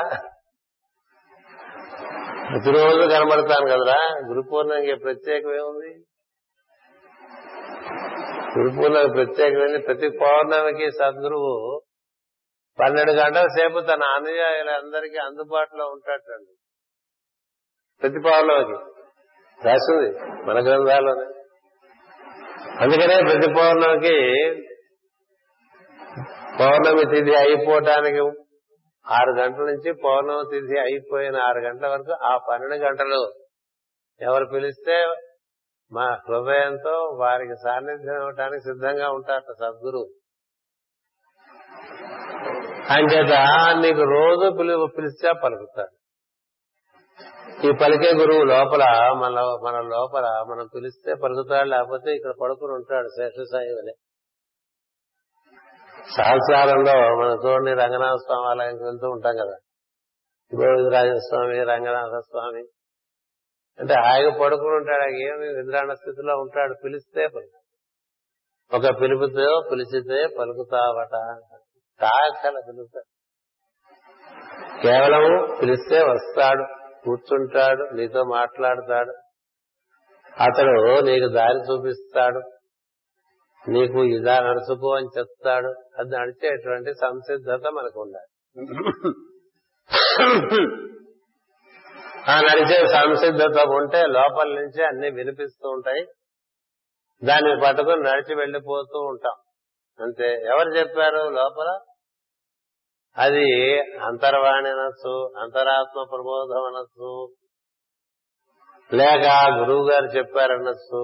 ప్రతిరోజు కనబడతాను కదరా? గురు పూర్ణంకి ప్రత్యేకమేముంది గురు పూర్ణమికి ప్రత్యేకమైంది ప్రతి పౌర్ణమికి సద్గురువు పన్నెండు గంటల సేపు తన అనుయాయులందరికీ అందుబాటులో ఉంటాడండి. ప్రతి పౌర్ణమికి రాసింది మన గ్రంథాల్లోనే. అందుకనే ప్రతి పౌర్ణమికి పౌర్ణమి తిథి అయిపోవటానికి ఆరు గంటల నుంచి పౌర్ణమి తిథి అయిపోయిన ఆరు గంటల వరకు ఆ పన్నెండు గంటలు ఎవరు పిలిస్తే మా హృదయంతో వారికి సాన్నిధ్యం ఇవ్వటానికి సిద్ధంగా ఉంటారట సద్గురు. అంచేత నీకు రోజు పిలు పిలిస్తే పలుకుతాడు ఈ పలికే గురువు లోపల మన మన లోపల మనం పిలిస్తే పలుకుతాడు లేకపోతే ఇక్కడ పడుకుని ఉంటాడు శేషసాయి వలె సహస్రారంలో మన చూడండి రంగనాథ స్వామి అలాగే వెళ్తూ ఉంటాం కదా. గోవిందరాజస్వామి రంగనాథ స్వామి. అంటే హాయిగా పడుకుని ఉంటాడు ఏమి నిద్రాణ స్థితిలో ఉంటాడు పిలిస్తే పలుకు ఒక పిలుపుతో పిలిచితే పలుకుతావట. తాకల పిలుస్తాడు కేవలం పిలిస్తే వస్తాడు కూర్చుంటాడు నీతో మాట్లాడతాడు. అతడు నీకు దారి చూపిస్తాడు నీకు ఇదా నడుచుకో అని చెప్తాడు. అది నడిచేటువంటి సంసిద్ధత మనకు ఉండాలి ఆ నడిచే సంసిద్ధత ఉంటే లోపల నుంచి అన్ని వినిపిస్తూ ఉంటాయి. దాన్ని పట్టుకుని నడిచి వెళ్ళిపోతూ ఉంటాం. అంతే. ఎవరు చెప్పారు లోపల? అది అంతర్వాణి అనొచ్చు అంతరాత్మ ప్రబోధం అనొచ్చు లేక గురువు గారు చెప్పారనొచ్చు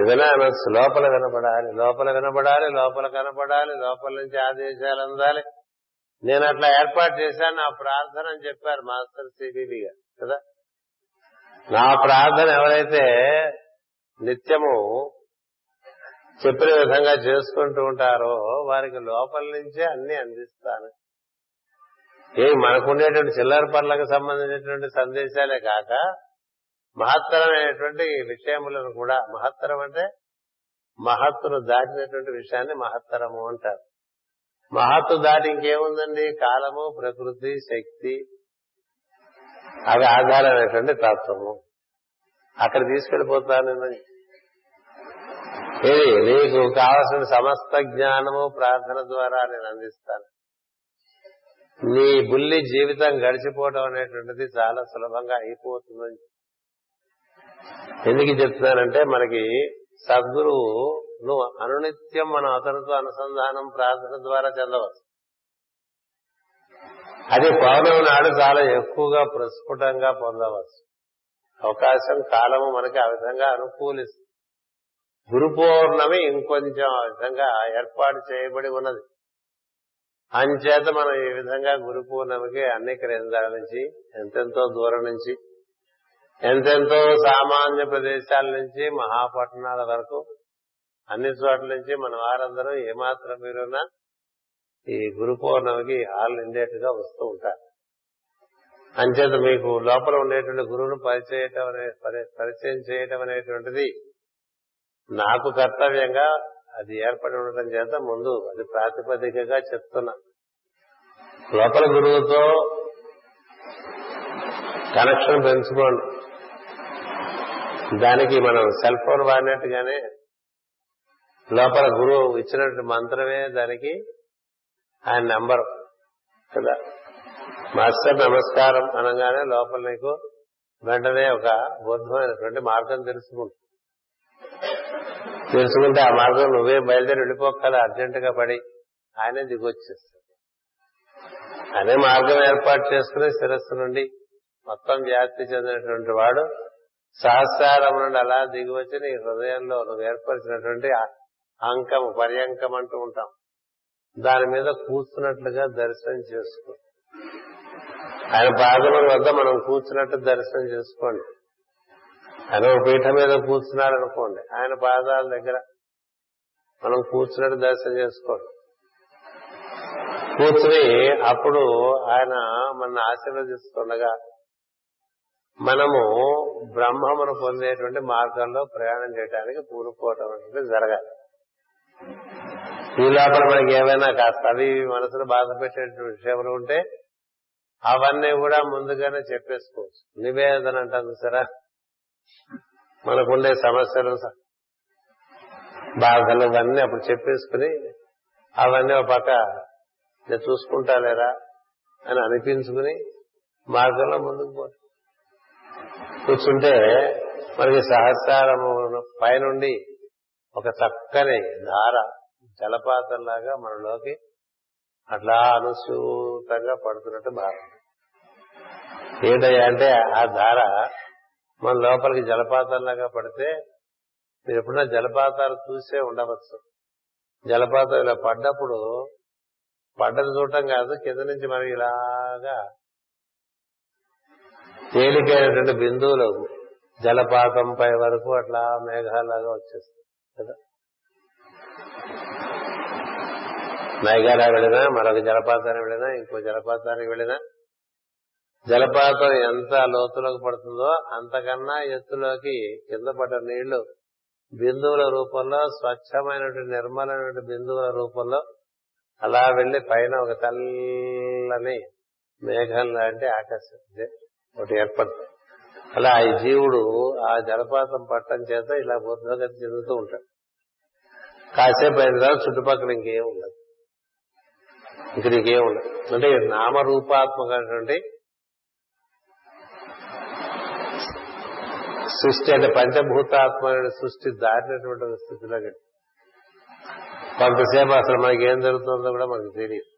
ఏదైనా అనొచ్చు లోపల వినపడాలి లోపల వినపడాలి లోపల కనపడాలి లోపల నుంచి ఆదేశాలు అందాలి. నేను అట్లా ఏర్పాటు చేశాను నా ప్రార్థన అని చెప్పారు మాస్టర్ సిబిబి గారు కదా? నా ప్రార్థన ఎవరైతే నిత్యము చెప్పిన విధంగా చేసుకుంటూ ఉంటారో వారికి లోపల నుంచే అన్ని అందిస్తాను. ఏ మనకుండేటువంటి చిల్లర పనులకు సంబంధించినటువంటి సందేశాలే కాక మహత్తరమైనటువంటి విషయములను కూడా మహత్తరం అంటే మహత్తును దాటినటువంటి విషయాన్ని మహత్తరము అంటారు. మహత్తు దాటి ఇంకేముందండి? కాలము ప్రకృతి శక్తి అవి ఆధారమైనటువంటి తత్వము. అక్కడ తీసుకెళ్ళిపోతాను నేను. ఇది నీకు కావలసిన సమస్త జ్ఞానము ప్రార్థన ద్వారా నేను అందిస్తాను. నీ బుల్లి జీవితం గడిచిపోవడం అనేటువంటిది చాలా సులభంగా అయిపోతుందని ఎందుకు చెప్తున్నానంటే మనకి సద్గురువు నువ్వు అనునిత్యం మన అతనితో అనుసంధానం ప్రార్థన ద్వారా చెందవచ్చు. అది పౌర్ణమి నాడు చాలా ఎక్కువగా ప్రస్ఫుటంగా పొందవచ్చు. అవకాశం కాలము మనకి ఆ విధంగా అనుకూలిస్తుంది. గురు పౌర్ణమి ఇంకొంచెం ఆ విధంగా ఏర్పాటు చేయబడి ఉన్నది. అంచేత మనం ఈ విధంగా గురు పౌర్ణమికి అన్ని కేంద్రాల నుంచి ఎంతెంతో దూరం నుంచి ఎంతెంతో సామాన్య ప్రదేశాల నుంచి మహాపట్టణాల వరకు అన్ని చోట్ల నుంచి మన వారందరూ ఏమాత్రం మీరున్నా ఈ గురు పౌర్ణమికి హాల్ ఇండియట్గా వస్తూ ఉంటారు. అంచేత మీకు లోపల ఉండేటువంటి గురువును పరిచయం పరిచయం చేయటం అనేటువంటిది నాకు కర్తవ్యంగా అది ఏర్పడి ఉండటం చేత ముందు అది ప్రాతిపదికగా చెప్తున్నా. లోపల గురువుతో కనెక్షన్ పెంచుకోండి. దానికి మనం సెల్ ఫోన్ వాడినట్టుగానే లోపల గురువు ఇచ్చినట్టు మంత్రమే దానికి ఆయన నెంబర్ కదా? మాస్టర్ నమస్కారం అనగానే లోపల నీకు వెంటనే ఒక బుద్ధమైనటువంటి మార్గం తెలుసుకుంటుంది. తెలుసుకుంటే ఆ మార్గం నువ్వే బయలుదేరి వెళ్ళిపోకల అర్జెంటుగా పడి ఆయనే దిగొచ్చేస్తాడు. అనే మార్గం ఏర్పాటు చేసుకుని శిరస్సు నుండి మొత్తం వ్యాప్తి చెందినటువంటి వాడు సహస్రారం నుండి అలా దిగివచ్చి నీ హృదయంలో నువ్వు ఏర్పరిచినటువంటి అంకం పర్యంకం అంటూ ఉంటాం. దాని మీద కూర్చున్నట్లుగా దర్శనం చేసుకో. ఆయన పాదముల వద్ద మనం కూర్చున్నట్టు దర్శనం చేసుకోండి. ఆయన ఒక పీఠ మీద కూర్చున్నాడు అనుకోండి ఆయన పాదాల దగ్గర మనం కూర్చున్నట్టు దర్శనం చేసుకోండి. కూర్చుని అప్పుడు ఆయన మన ఆశీర్వదిస్తుండగా మనము బ్రహ్మమును పొందేటువంటి మార్గంలో ప్రయాణం చేయడానికి పూనుకోవటం అనేది జరగాలి. ఈ లోపల మనకి ఏమైనా కాస్త అవి మనసును బాధ పెట్టేటువంటి విషయములు ఉంటే అవన్నీ కూడా ముందుగానే చెప్పేసుకోవచ్చు. నివేదన అంటాను సరా మనకుండే సమస్యలు బాధలు ఇవన్నీ అప్పుడు చెప్పేసుకుని అవన్నీ ఒక పక్క నేను చూసుకుంటా లేరా అని అనిపించుకుని మార్గంలో ముందుకు పోతాం. కూర్చుంటే మనకి సహస్రారము పైనుండి ఒక చక్కని ధార జలపాతంలాగా మనలోకి అట్లా అనుసూతంగా పడుతున్నట్టు భావం ఏంటయ్యా అంటే ఆ ధార మన లోపలికి జలపాతంలాగా పడితే మీరు ఎప్పుడైనా జలపాతాలు చూసే ఉండవచ్చు. జలపాతం ఇలా పడ్డప్పుడు పడ్డది చూడటం కాదు కింద నుంచి మనం ఇలాగా తేలికైనటువంటి బిందువులు జలపాతం పై వరకు అట్లా మేఘాలాగా వచ్చేస్తాయి కదా? మేఘాలా వెళ్ళినా మరొక జలపాతానికి వెళ్ళినా ఇంకో జలపాతానికి వెళ్ళినా జలపాతం ఎంత లోతులోకి పడుతుందో అంతకన్నా ఎత్తులోకి కింద పడ్డ నీళ్ళు బిందువుల రూపంలో స్వచ్ఛమైనటువంటి నిర్మలమైనటువంటి బిందువుల రూపంలో అలా వెళ్ళి పైన ఒక తెల్లని మేఘం లాంటి ఆకాశం ఒకటి ఏర్పడుతుంది అలా ఈ జీవుడు ఆ జలపాతం పట్టం చేత ఇలా బుద్ధగతి చెందుతూ ఉంటాడు. కాసేపు అయిన తర్వాత చుట్టుపక్కల ఇంకేం ఉండదు. ఇంక నీకేం ఉండదు. అంటే నామరూపాత్మకమైనటువంటి సృష్టి అంటే పంచభూతాత్మైన సృష్టి దాటినటువంటి స్థితిలో కొంతసేపు అసలు మనకి ఏం జరుగుతుందో కూడా మనకు తెలియదు.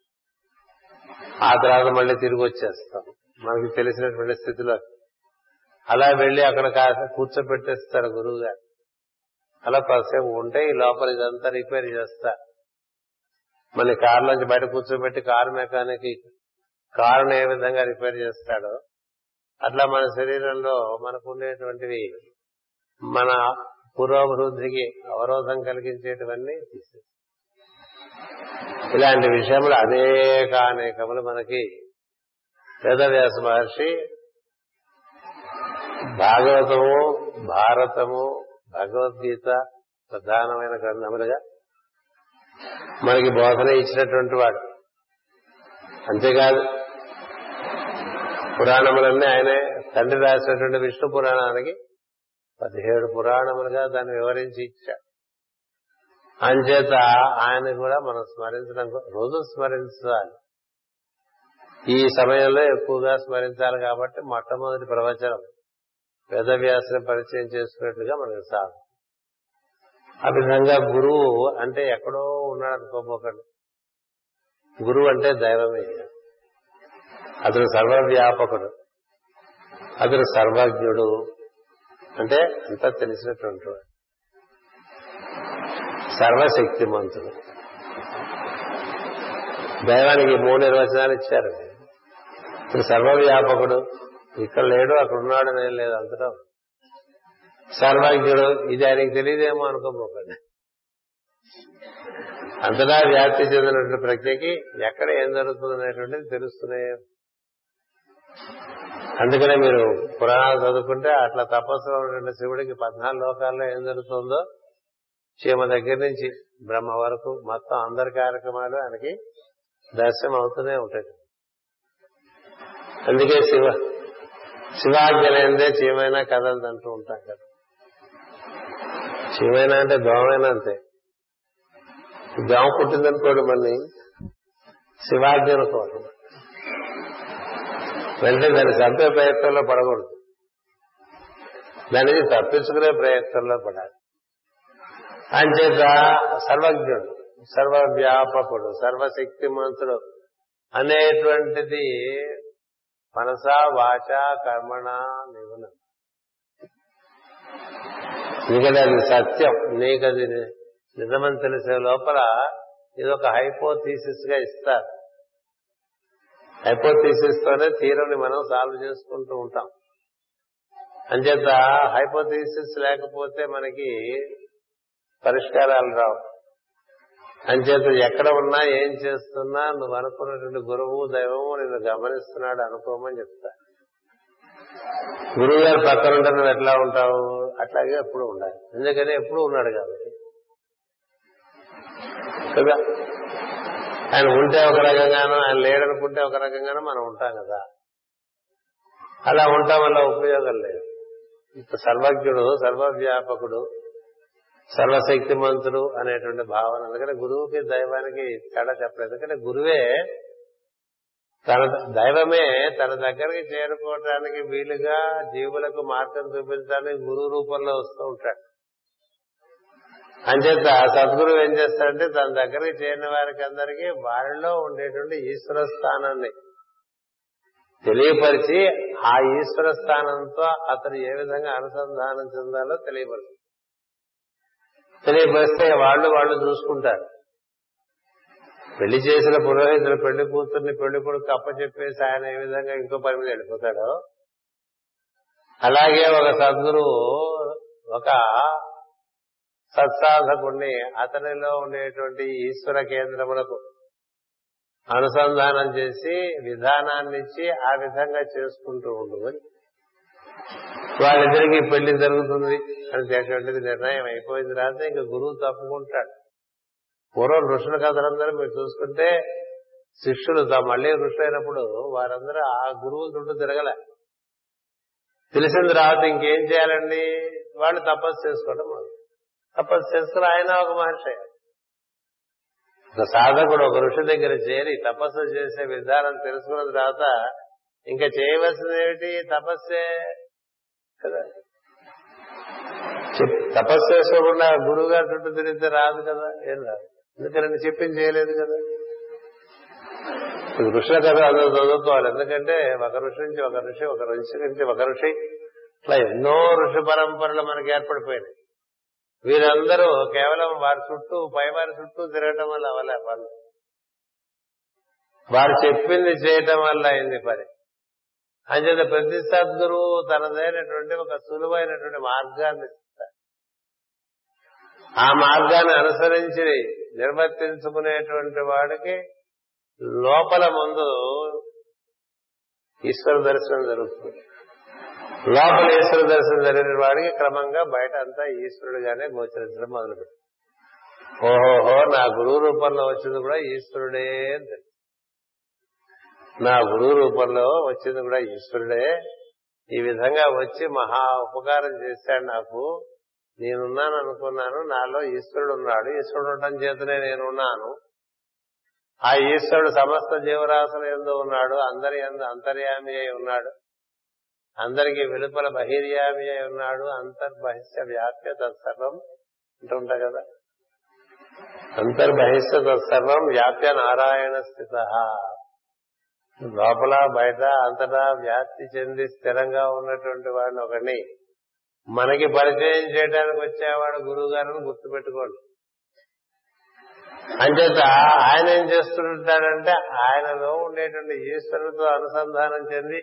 ఆ తర్వాత మళ్ళీ తిరిగి వచ్చేస్తాం. మనకి తెలిసినటువంటి స్థితిలో. అలా వెళ్ళి అక్కడ కాస్త కూర్చోబెట్టేస్తారు గురువు గారు అలా కాసేపు ఉంటే ఈ లోపల ఇదంతా రిపేర్ చేస్తా. మన కారులోంచి బయట కూర్చోబెట్టి కారు మెకానిక్ కారును ఏ విధంగా రిపేర్ చేస్తాడో అట్లా మన శరీరంలో మనకు ఉండేటువంటివి మన పురోభివృద్ధికి అవరోధం కలిగించేటివన్నీ తీసేస్తాయి ఇలాంటి విషయంలో అనేక అనేకములు మనకి వేదవ్యాస మహర్షి భాగవతము భారతము భగవద్గీత ప్రధానమైన గ్రంథములుగా మనకి బోధన ఇచ్చినటువంటి వాడు. అంతేకాదు పురాణములన్నీ ఆయనే తండ్రి రాసినటువంటి విష్ణు పురాణానికి పదిహేడు పురాణములుగా దాన్ని వివరించి ఇచ్చాడు. అంచేత ఆయన కూడా మనం స్మరించడం రోజు స్మరించాలి. ఈ సమయంలో ఎక్కువగా స్మరించాలి కాబట్టి మొట్టమొదటి ప్రవచనం వేదవ్యాసుని పరిచయం చేసుకున్నట్లుగా మనకు సాగు. ఆ విధంగా గురువు అంటే ఎక్కడో ఉన్నాడు అనుకోపోకండి గురువు అంటే దైవమే. అతను సర్వవ్యాపకుడు. అతను సర్వజ్ఞుడు. అంటే అంతా తెలిసినటువంటి వాడు. సర్వశక్తిమంతుడు. దైవానికి మూడు నిర్వచనాలు ఇచ్చారు. ఇప్పుడు సర్వవ్యాపకుడు ఇక్కడ లేడు అక్కడ ఉన్నాడు నేను లేదు అంతటా సర్వజ్ఞుడు ఇది ఆయనకి తెలియదేమో అనుకోబోకండి. అంతటా వ్యాప్తి చెందినటువంటి ప్రజ్ఞకి ఎక్కడ ఏం జరుగుతుంది అనేటువంటిది తెలుస్తున్నాయి అందుకనే మీరు పురాణాలు చదువుకుంటే అట్లా తపస్సులో ఉన్నటువంటి శివుడికి పద్నాలుగు లోకాల్లో ఏం జరుగుతుందో చీమ దగ్గర నుంచి బ్రహ్మ వరకు మొత్తం అందరి కార్యక్రమాలు ఆయనకి దర్శనం అవుతూనే ఉంటాయి. అందుకే శివ శివాజ్ఞలైందే చీమైనా కదలదు అంటూ ఉంటాం కదా. చీమైనా అంటే దోమైనా అంతే. దోమ పుట్టిందనుకోడు మళ్ళీ శివాజ్ఞ అనుకోవాలి. వెంటనే దాన్ని చంపే ప్రయత్నంలో పడకూడదు. దాన్ని తప్పించుకునే ప్రయత్నంలో పడాలి. అంచేత సర్వజ్ఞుడు సర్వవ్యాపకుడు సర్వశక్తిమంతుడు అనేటువంటిది మనస వాచ కర్మణ నిగుణం ఎందుకంటే అది సత్యం నీకది నిజమని తెలిసే లోపల ఇది ఒక హైపోథీసిస్గా ఇస్తారు. హైపోథీసిస్ తోనే థీరంని మనం సాల్వ్ చేసుకుంటూ ఉంటాం. అంచేత హైపోథీసిస్ లేకపోతే మనకి పరిష్కారాలు రావు. అంచేత ఎక్కడ ఉన్నా ఏం చేస్తున్నా నువ్వు అనుకున్నటువంటి గురువు దైవము నిన్ను గమనిస్తున్నాడు అనుకోమని చెప్తా. గురువు గారు పక్కన ఉంటే నువ్వు ఎట్లా ఉంటావు? అట్లాగే ఎప్పుడు ఉండాలి. ఎందుకని ఎప్పుడు ఉన్నాడు కాబట్టి. కదా? ఆయన ఉంటే ఒక రకంగానో ఆయన లేడనుకుంటే ఒక రకంగానో మనం ఉంటాం కదా. అలా ఉంటాం వల్ల ఉపయోగం లేదు. ఇప్పుడు సర్వజ్ఞుడు సర్వవ్యాపకుడు సర్వశక్తిమంతుడు అనేటువంటి భావన. ఎందుకంటే గురువుకి దైవానికి తేడా చెప్పలేదు. ఎందుకంటే గురువే తన దైవమే తన దగ్గరికి చేరుకోవడానికి వీలుగా జీవులకు మార్గం చూపించడానికి గురువు రూపంలో వస్తూ ఉంటాడు. అంచేత సద్గురువు ఏం చేస్తాడంటే తన దగ్గరికి చేరిన వారికి అందరికీ వారిలో ఉండేటువంటి ఈశ్వర స్థానాన్ని తెలియపరిచి ఆ ఈశ్వర స్థానంతో అతను ఏ విధంగా అనుసంధానం చెందాలో తెలియపరుస్తుంది తెలియపరిస్తే వాళ్ళు వాళ్ళు చూసుకుంటారు. పెళ్ళి చేసిన పురోహితులు పెళ్ళి కూతుర్ని పెళ్ళి కొడుకు అప్పచెప్పేసి ఆయన ఏ విధంగా ఇంకో పని మీద వెళ్ళిపోతాడో అలాగే ఒక సద్గురువు ఒక సత్సాధకుణ్ణి అతనిలో ఉండేటువంటి ఈశ్వర కేంద్రములకు అనుసంధానం చేసి విధానాన్ని ఇచ్చి ఆ విధంగా చేసుకుంటూ ఉండు అని వాళ్ళిద్దరికి పెళ్ళి జరుగుతుంది అనేటువంటిది నిర్ణయం అయిపోయిన తర్వాత ఇంకా గురువు తప్పుకుంటాడు. పూర్వం ఋషుల కథలందరూ మీరు చూసుకుంటే శిష్యులు మళ్ళీ ఋషులు అయినప్పుడు వారందరూ ఆ గురువు చుట్టూ తిరగలే. తెలిసిన తర్వాత ఇంకేం చేయాలండి? వాళ్ళు తపస్సు చేసుకోవడం తపస్సు చేసుకుని ఆయన ఒక మహర్షి. ఒక సాధకుడు ఒక ఋషి దగ్గర చేరి తపస్సు చేసే విధానం తెలుసుకున్న తర్వాత ఇంకా చేయవలసింది ఏమిటి? తపస్సే కదా. తపస్సు చేసుకోకుండా గురువు గారు చుట్టూ తిరిగితే రాదు కదా ఏం రాదు. ఎందుకంటే చెప్పింది చేయలేదు కదా? ఋషుల కథ అందరూ చదువుకోవాలి. ఎందుకంటే ఒక ఋషి నుంచి ఒక ఋషి ఒక ఋషి నుంచి ఒక ఋషి. ఇట్లా ఎన్నో ఋషి పరంపరలు మనకి ఏర్పడిపోయినాయి. వీరందరూ కేవలం వారి చుట్టూ పై వారి చుట్టూ తిరగటం వల్ల అవలే పనులు వారు చెప్పింది చేయటం వల్ల అయింది పని. అంచేత ప్రతి సద్గురువు తనదైనటువంటి ఒక సులువైనటువంటి మార్గాన్ని ఇస్తారు ఆ మార్గాన్ని అనుసరించి నిర్వర్తించుకునేటువంటి వాడికి లోపల ముందు ఈశ్వర దర్శనం జరుగుతుంది. లోపల ఈశ్వర దర్శనం జరిగిన వాడికి క్రమంగా బయట అంతా ఈశ్వరుడుగానే గోచరించడం మొదలు ఓహోహో నా గురువు రూపంలో వచ్చింది కూడా ఈశ్వరుడే అని తెలుసు. నా గురువు రూపంలో వచ్చింది కూడా ఈశ్వరుడే. ఈ విధంగా వచ్చి మహా ఉపకారం చేశాడు నాకు. నేనున్నాను అనుకున్నాను నాలో ఈశ్వరుడు ఉన్నాడు. ఈశ్వరుడు ఉండటం చేతనే నేనున్నాను. ఆ ఈశ్వరుడు సమస్త జీవరాశుల ఎందు ఉన్నాడు అందరి ఎందు అంతర్యామి అయి ఉన్నాడు. అందరికి వెలుపల బహిర్యామి అయి ఉన్నాడు. అంతర్బహిష్ట వ్యాప్య తత్సర్వం అంటుంటా కదా. అంతర్బహిష్ట తత్సర్వం వ్యాప్య నారాయణ స్థిత. లోపల బయట అంతటా వ్యాప్తి చెంది స్థిరంగా ఉన్నటువంటి వాడిని ఒకడిని మనకి పరిచయం చేయడానికి వచ్చేవాడు గురువు గారిని గుర్తుపెట్టుకోండి. అంచేత ఆయన ఏం చేస్తుంటాడంటే ఆయనలో ఉండేటువంటి ఈశ్వరుడితో అనుసంధానం చెంది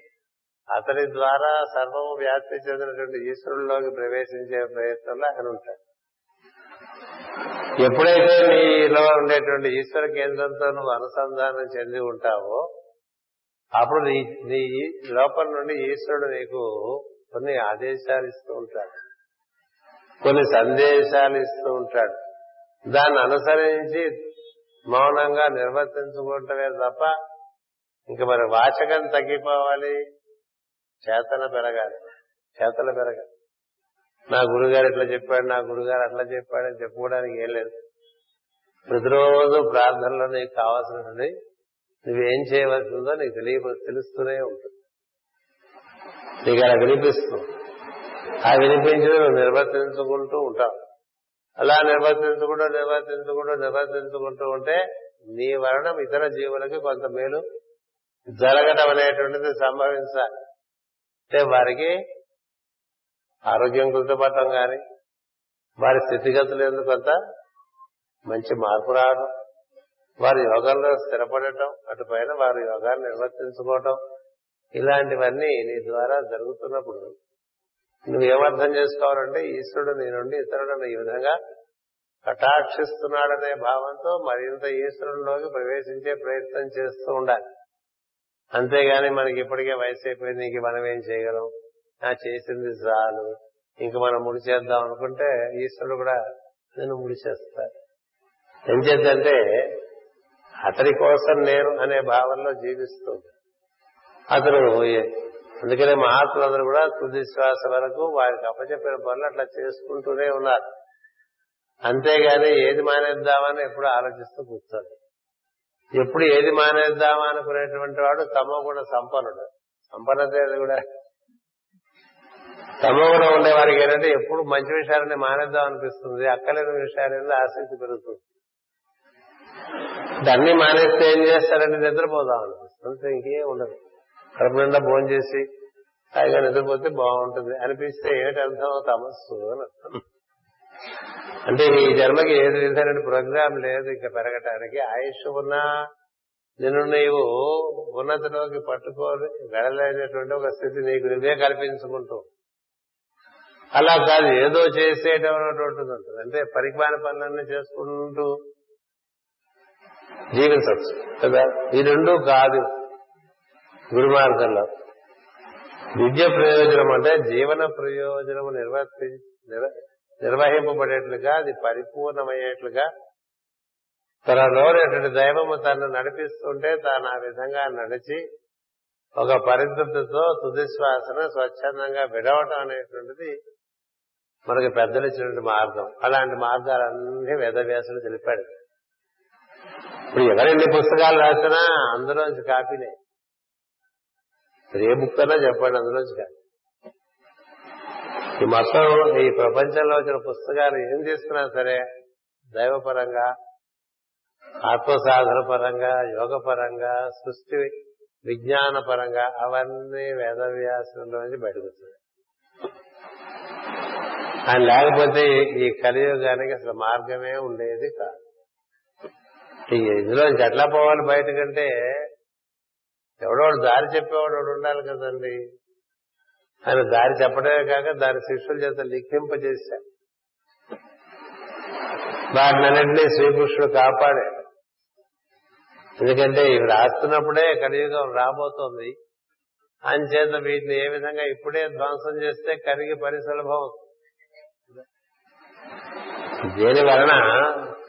అతని ద్వారా సర్వము వ్యాప్తి చెందినటువంటి ఈశ్వరుల్లోకి ప్రవేశించే ప్రయత్నంలో ఆయన ఉంటాడు. ఎప్పుడైతే నీలో ఉండేటువంటి ఈశ్వర కేంద్రంతో నువ్వు అనుసంధానం చెంది ఉంటావో అప్పుడు నీ నీ లోపల నుండి ఈశ్వరుడు నీకు కొన్ని ఆదేశాలు ఇస్తూ ఉంటాడు. కొన్ని సందేశాలు ఇస్తూ ఉంటాడు. దాన్ని అనుసరించి మౌనంగా నిర్వర్తించుకుంటమే తప్ప ఇంక మరి వాచకం తగ్గిపోవాలి. చేతన పెరగాలి. చేతన పెరగాలి. నా గురుగారు ఇట్లా చెప్పాడు నా గురుగారు అట్లా చెప్పాడని చెప్పుకోవడానికి ఏం లేదు. ప్రతిరోజు ప్రార్థనలో నీకు కావాల్సినటువంటి నువ్వేం చేయవలసిందో నీకు తెలియ తెలుస్తూనే ఉంటుంది. నీకు అలా వినిపిస్తుంది. ఆ వినిపించి నువ్వు నిర్వర్తించుకుంటూ ఉంటావు. అలా నిర్వర్తించుకుంటూ నిర్వర్తించుకుంటూ నిర్వర్తించుకుంటూ ఉంటే నీ వలన ఇతర జీవులకి కొంత మేలు జరగడం అనేటువంటిది సంభవించాలి. అంటే వారికి ఆరోగ్యం కుదుటపడటం కానీ వారి స్థితిగతులు ఎందుకు కొంత మంచి మార్పు రావడం వారి యోగంలో స్థిరపడటం అటుపైన వారి యోగాన్ని నిర్వర్తించుకోవటం ఇలాంటివన్నీ నీ ద్వారా జరుగుతున్నప్పుడు నువ్వేమర్థం చేసుకోవాలంటే ఈశ్వరుడు నీ నుండి ఇతరులను ఈ విధంగా కటాక్షిస్తున్నాడనే భావంతో మరింత ఈశ్వరుడిలోకి ప్రవేశించే ప్రయత్నం చేస్తూ ఉండాలి. అంతేగాని మనకి ఇప్పటికే వయసు అయిపోయింది ఇంక మనం ఏం చేయగలం? ఆ చేసింది చాలు. ఇంక మనం ముడి చేద్దాం అనుకుంటే ఈశ్వరుడు కూడా నేను ముడి చేస్తాడు ఏం చేద్దంటే అతడి కోసం నేను అనే భావనలో జీవిస్తూ అతను అందుకనే మహాత్ములందరూ కూడా తుది శ్వాస వరకు వారికి అప్పచెప్పిన పనులు అట్లా చేసుకుంటూనే ఉన్నారు. అంతేగాని ఏది మానేద్దామని ఎప్పుడు ఆలోచిస్తూ కూర్చోండి ఎప్పుడు ఏది మానేద్దామా అనుకునేటువంటి వాడు తమో గుణ సంపన్నుడు. సంపన్నత కూడా. తమో గుణం ఉండే వారికి ఏంటంటే ఎప్పుడు మంచి విషయాలని మానేద్దాం అనిపిస్తుంది. అక్కలేని విషయాలని ఆసక్తి పెరుగుతుంది. దాన్ని మానేస్తే ఏం చేస్తారంటే నిద్రపోదాం అనిపిస్తుంది. ఇంకేం ఉండదు. కడుపు నిండా భోజనం చేసి హాయిగా నిద్రపోతే బాగుంటుంది. అనిపిస్తే ఏమిటి అర్థం తమస్సు అని అర్థం. అంటే ఈ జన్మకి ఏది విధమైన ప్రోగ్రాం లేదు ఇంకా పెరగటానికి ఆయుష్ ఉన్నా నిన్ను నీవు ఉన్నతిలోకి పట్టుకొని వెళ్ళలేనటువంటి ఒక స్థితి నీకు నువ్వే కల్పించుకుంటూ. అలా కాదు ఏదో చేసేయటం అనేటువంటిది ఉంటుంది. అంటే పరిమాణ పనులన్నీ చేసుకుంటూ జీవించవచ్చు. కదా? ఈ రెండు కాదు గురు మార్గంలో విద్య ప్రయోజనం అంటే జీవన ప్రయోజనము నిర్వర్తి నిర్వహింపబడేట్లుగా అది పరిపూర్ణమయ్యేట్లుగా. తనలోనేటువంటి దైవము తను నడిపిస్తుంటే తాను ఆ విధంగా నడిచి ఒక పరిశుద్ధతో తుదిశ్వాసను స్వచ్ఛందంగా విడవటం అనేటువంటిది మనకి పెద్దలు ఇచ్చినటువంటి మార్గం. అలాంటి మార్గాలన్నీ వేదవ్యాసులు తెలిపాడు. ఇప్పుడు ఎవరెన్ని పుస్తకాలు రాసినా అందులోంచి కాపీనే. ఏ బుక్ అన్నా చెప్పండి అందులోంచి కాపీ. ఈ మొత్తం ఈ ప్రపంచంలో వచ్చిన పుస్తకాలు ఏం తీసుకున్నా సరే దైవపరంగా ఆత్మసాధన పరంగా యోగ పరంగా సృష్టి విజ్ఞాన పరంగా అవన్నీ వేదవ్యాసంలో నుంచి బయటకు వచ్చాయి ఆయన లేకపోతే ఈ కలియుగానికి అసలు మార్గమే ఉండేది కాదు. ఇందులో ఎట్లా పోవాలి బయటకంటే ఎవడోడు దారి చెప్పేవాడు ఉండాలి కదండి. ఆయన దారి చెప్పడమే కాక దాని శిష్యుల చేత లిఖింపజేశారు వాటినన్నింటినీ శ్రీకృష్ణుడు కాపాడాడు ఎందుకంటే ఇవి రాస్తున్నప్పుడే కలియుగం రాబోతోంది. అంచేత వీటిని ఏ విధంగా ఇప్పుడే ధ్వంసం చేస్తే కరిగి పని సులభం దేని వలన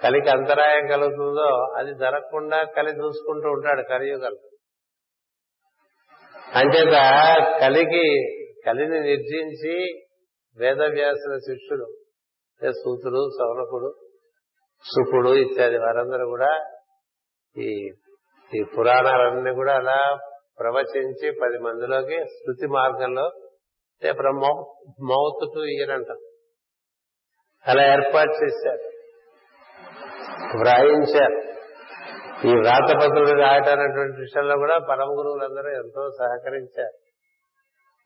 కలికి అంతరాయం కలుగుతుందో అది జరగకుండా కలి చూసుకుంటూ ఉంటాడు కలియుగం. అంచేత కలికి కలిని నిర్జించి వేదవ్యాసుల శిష్యుడు సూతుడు సౌనకుడు సుకుడు ఇత్యాది వారందరూ కూడా ఈ ఈ పురాణాలన్నీ కూడా అలా ప్రవచించి పది మందిలోకి శృతి మార్గంలో మౌత్ టు ఇయర్ అంటాం అలా ఏర్పాటు చేశారు. వ్రాయించారు. ఈ వ్రాతపత్రుడు రాయటనేటువంటి విషయంలో కూడా పరమ గురువులందరూ ఎంతో సహకరించారు.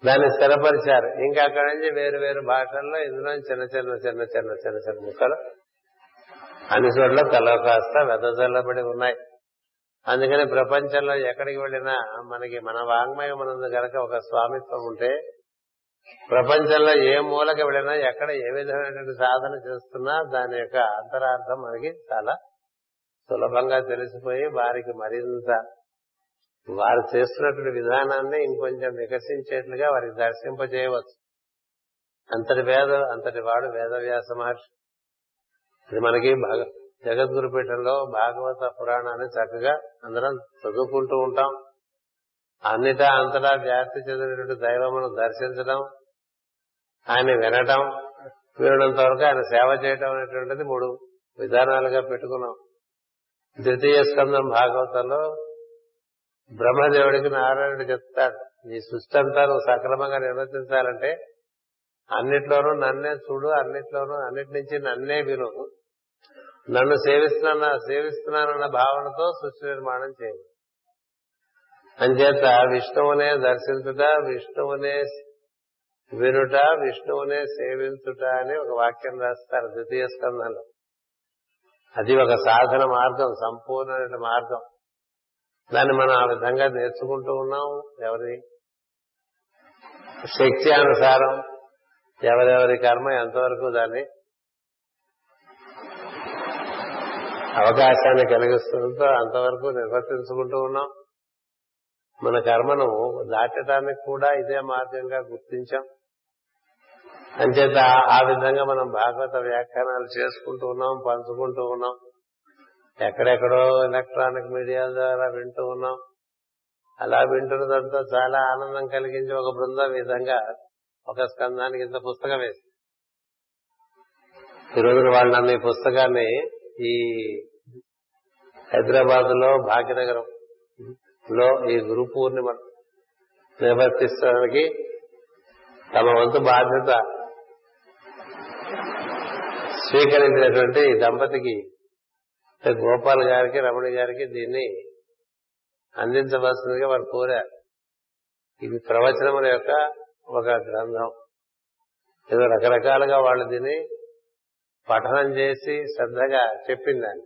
దాన్ని స్థిరపరిచారు. ఇంకా అక్కడి నుంచి వేరు వేరు భాషల్లో ఇందులో చిన్న చిన్న చిన్న చిన్న చిన్న చిన్న ముక్కలు. అన్ని చోట్ల తల కాస్త వెదజల్లబడి ఉన్నాయి. అందుకని ప్రపంచంలో ఎక్కడికి వెళ్ళినా మనకి మన వాంగ్మయం ఉన్నది గనక ఒక స్వామిత్వం ఉంటే ప్రపంచంలో ఏ మూలకి వెళ్ళినా ఎక్కడ ఏ విధమైనటువంటి సాధన చేస్తున్నా దాని యొక్క అంతరార్థం మనకి చాలా సులభంగా తెలిసిపోయి వారికి మరింత వారు చేస్తున్నటువంటి విధానాన్ని ఇంకొంచెం వికసించేట్లుగా వారికి దర్శింపజేయవచ్చు. అంతటి వేద అంతటి వాడు వేదవ్యాస మహర్షి. ఇది మనకి జగద్గురుపీఠంలో భాగవత పురాణాన్ని చక్కగా అందరం చదువుకుంటూ ఉంటాం. అన్నిటా అంతటా వ్యాప్తి చెందినటువంటి దైవమును దర్శించడం ఆయన వినటం వినడంత వరకు ఆయన సేవ చేయటం అనేటువంటిది మూడు విధానాలుగా పెట్టుకున్నాం. ద్వితీయ స్కందం భాగవతంలో బ్రహ్మదేవుడికి నారాయణుడు చెప్తాడు. నీ సృష్టి అంతా నువ్వు సక్రమంగా నిర్వర్తించాలంటే అన్నిట్లోనూ నన్నే చూడు అన్నిట్లోనూ అన్నిటి నుంచి నన్నే విను. నన్ను సేవిస్తున్నా సేవిస్తున్నానన్న భావనతో సృష్టి నిర్మాణం చేయి. అంచేత విష్ణువునే దర్శించుట విష్ణువునే వినుట విష్ణువునే సేవించుట అని ఒక వాక్యం రాస్తారు ద్వితీయ స్కంధంలో. అది ఒక సాధన మార్గం సంపూర్ణమైన మార్గం. దాన్ని మనం ఆ విధంగా నేర్చుకుంటూ ఉన్నాం. ఎవరి శక్తి అనుసారం ఎవరెవరి కర్మ ఎంతవరకు దాన్ని అవకాశాన్ని కలిగిస్తుందో అంతవరకు నిర్వర్తించుకుంటూ ఉన్నాం. మన కర్మను దాటడానికి కూడా ఇదే మార్గంగా గుర్తించాం. అంచేత ఆ విధంగా మనం భాగవత వ్యాఖ్యానాలు చేసుకుంటూ ఉన్నాం పంచుకుంటూ ఉన్నాం. ఎక్కడెక్కడో ఎలక్ట్రానిక్ మీడియా ద్వారా వింటూ ఉన్నాం. అలా వింటున్న దాంతో చాలా ఆనందం కలిగించి ఒక బృందం విధంగా ఒక స్కందానికి ఇంత పుస్తకం వేసి ఈ రోజున వాళ్ళు నన్ను ఈ పుస్తకాన్ని ఈ హైదరాబాద్లో భాగ్యనగరం లో ఈ గురు పూర్ణిమ నిర్వర్తించడానికి తమ వంతు బాధ్యత స్వీకరించినటువంటి దంపతికి గోపాల్ గారికి రమణి గారికి దీన్ని అందించవలసిందిగా వారు కోరారు. ఇది ప్రవచనముల యొక్క ఒక గ్రంథం. ఏదో రకరకాలుగా వాళ్ళు దీన్ని పఠనం చేసి శ్రద్ధగా చెప్పిందని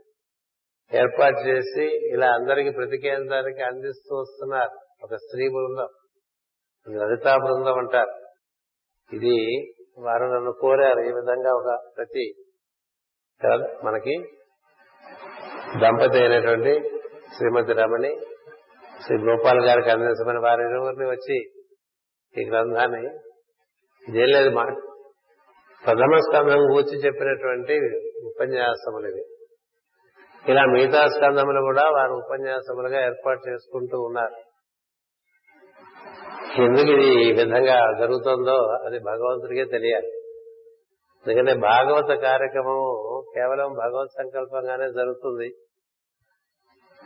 ఏర్పాటు చేసి ఇలా అందరికి ప్రతి కేంద్రానికి అందిస్తూ వస్తున్నారు. ఒక స్త్రీ బృందం. లలితా బృందం అంటారు. ఇది వారు నన్ను కోరారు. ఈ విధంగా ఒక ప్రతి మనకి దంపతి అయినటువంటి శ్రీమతి రమణి శ్రీ గోపాల్ గారికి అందించమని వారి ఇరువురిని వచ్చి ఈ గ్రంథాన్ని ఇదేం లేదు మా ప్రథమ స్కంధం కూర్చి చెప్పినటువంటి ఉపన్యాసములు ఇవి. ఇలా మిగతా స్కంధములు కూడా వారు ఉపన్యాసములుగా ఏర్పాటు చేసుకుంటూ ఉన్నారు. ఎందుకు ఇది ఈ విధంగా జరుగుతుందో అది భగవంతుడికే తెలియాలి. ఎందుకంటే భాగవత కార్యక్రమము కేవలం భగవత్ సంకల్పంగానే జరుగుతుంది.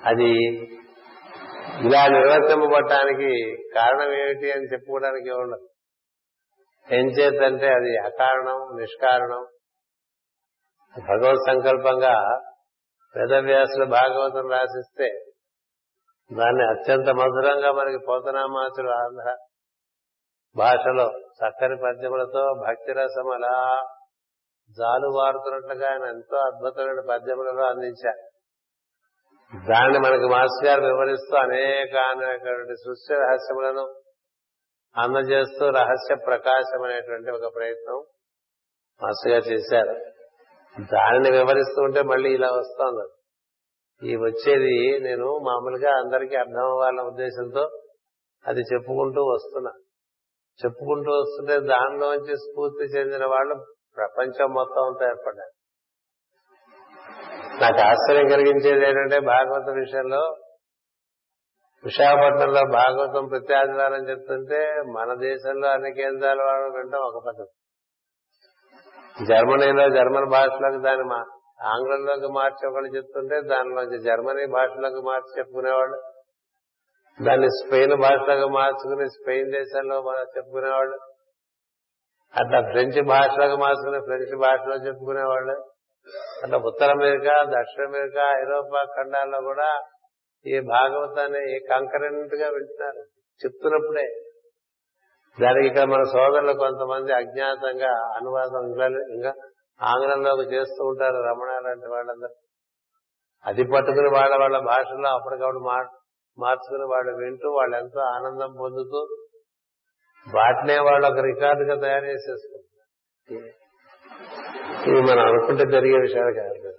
అది ఇలా నిర్వర్తింపబడటానికి కారణం ఏమిటి అని చెప్పుకోవడానికి ఉండదు ఏం చేతంటే అది అకారణం నిష్కారణం. భగవత్ సంకల్పంగా వేదవ్యాసుల భాగవతం రాసిస్తే దాన్ని అత్యంత మధురంగా మనకి పోతనామాచులు ఆంధ్ర భాషలో చక్కని పద్యములతో భక్తిరసం అలా జాలు వారుతున్నట్లుగా ఆయన ఎంతో అద్భుతమైన పద్యములలో అందించారు. దాన్ని మనకి మాస్టర్ గారు వివరిస్తూ అనేకమైనటువంటి సృష్టి రహస్యములను అందజేస్తూ రహస్య ప్రకాశం అనేటువంటి ఒక ప్రయత్నం మాస్టర్ గారు చేశారు. దానిని వివరిస్తూ ఉంటే మళ్ళీ ఇలా వస్తుంది. ఈ వచ్చేది నేను మామూలుగా అందరికీ అర్థం అవ్వాలన్న ఉద్దేశంతో అది చెప్పుకుంటూ వస్తున్నా. చెప్పుకుంటూ వస్తుంటే దానిలోంచి స్ఫూర్తి చెందిన వాళ్ళు ప్రపంచం మొత్తం అంతా ఏర్పడ్డారు. నాకు ఆశ్చర్యం కలిగించేది ఏంటంటే భాగవత విషయంలో విశాఖపట్నంలో భాగవతం ప్రతి ఆదివారం చెప్తుంటే మన దేశంలో అన్ని కేంద్రాల వాళ్ళు వింటాం ఒక పద్ధతి. జర్మనీలో జర్మన్ భాషలోకి దాన్ని మా ఆంగ్లంలోకి మార్చి ఒకళ్ళు చెప్తుంటే దానిలోంచి జర్మనీ భాషలోకి మార్చి చెప్పుకునేవాళ్ళు. దాన్ని స్పెయిన్ భాషలోకి మార్చుకుని స్పెయిన్ దేశంలో చెప్పుకునేవాళ్ళు. అట్లా ఫ్రెంచ్ భాషలోకి మార్చుకుని ఫ్రెంచ్ భాషలో చెప్పుకునేవాళ్ళు. అట్లా ఉత్తర అమెరికా దక్షిణ అమెరికా ఐరోపా ఖండాల్లో కూడా ఈ భాగవతాన్ని కంకరెంట్గా వింటున్నారు. చెప్తున్నప్పుడే. దానికి ఇక్కడ మన సోదరులు కొంతమంది అజ్ఞాతంగా అనువాదం ఇంకా ఆంగ్లంలోకి చేస్తూ ఉంటారు రమణ లాంటి వాళ్ళందరూ. అది పట్టుకుని వాళ్ళ వాళ్ళ భాషలో అప్పటికప్పుడు మార్చుకుని వాళ్ళు వింటూ వాళ్ళు ఎంతో ఆనందం పొందుతూ వాటినే వాళ్ళు ఒక రికార్డుగా తయారు చేసేసుకుంటారు. ఇది మనం అనుకుంటే జరిగే విషయాలు కాదు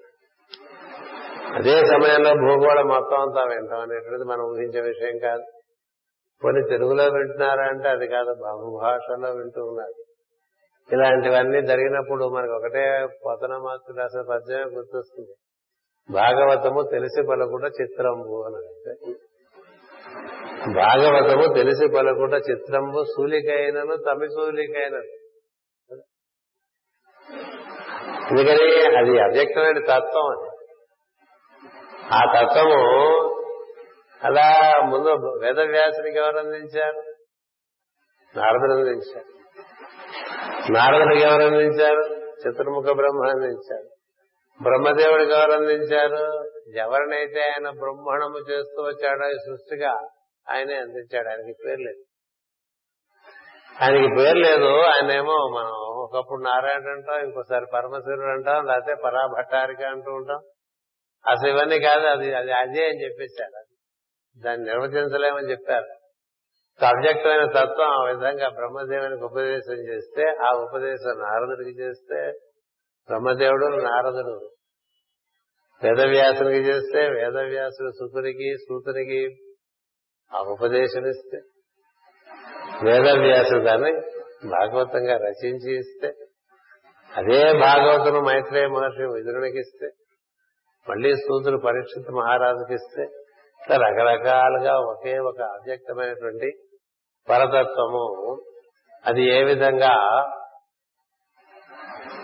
అదే సమయంలో భూగోళం మొత్తం అంతా వింటాం అనేటువంటిది మనం ఊహించే విషయం కాదు. కొన్ని తెలుగులో వింటున్నారా అంటే అది కాదు బహుభాషలో వింటూ ఉన్నారు. ఇలాంటివన్నీ జరిగినప్పుడు మనకు ఒకటే పతన మాస్టర్ రాసిన పద్యమే గుర్తొస్తుంది. భాగవతము తెలిసి పలకుండా చిత్రంబు అని భాగవతము తెలిసి పలకుండా చిత్రము సూలికైనను తమి సూలికైనను ఎందుకని? అది అవ్యక్తమైన తత్వం అది. ఆ తత్వము అలా ముందు వేదవ్యాసునికి ఎవరు అందించారు? నారదుడు అందించారు. నారదుడికి ఎవరు అందించారు? చతుర్ముఖ బ్రహ్మ అందించారు. బ్రహ్మదేవుడికి ఎవరు అందించారు. ఎవరినైతే ఆయన బ్రహ్మణము చేస్తూ వచ్చాడో ఈ సృష్టిగా ఆయనే అందించాడు. ఆయనకి పేరు లేదు. ఆయనకి పేరు లేదు. ఆయన ఏమో మనం ఒకప్పుడు నారాయణ అంటాం ఇంకోసారి పరమశివుడు అంటాం లేకపోతే పరాభట్టారిక అంటూ ఉంటాం. అసలు ఇవన్నీ కాదు అది అది అదే అని చెప్పేశారు. దాన్ని నిర్వచించలేమని చెప్పారు. అవ్యక్తమైన తత్వం ఆ విధంగా బ్రహ్మదేవునికి ఉపదేశం చేస్తే ఆ ఉపదేశం నారదుడికి చేస్తే బ్రహ్మదేవుడు నారదుడు. వేదవ్యాసునికి చేస్తే వేదవ్యాసుడు సుతునికి సూతునికి ఆ ఉపదేశం ఇస్తే. వేదవ్యాసుడు దాన్ని భాగవతంగా రచించి ఇస్తే. అదే భాగవతును మైత్రేయ మహర్షి విదురునికి ఇస్తే. మళ్ళీ సూతులు పరీక్షిత్ మహారాజుకి ఇస్తే. ఇట్లా రకరకాలుగా ఒకే ఒక అవ్యక్తమైనటువంటి పరతత్వము. అది ఏ విధంగా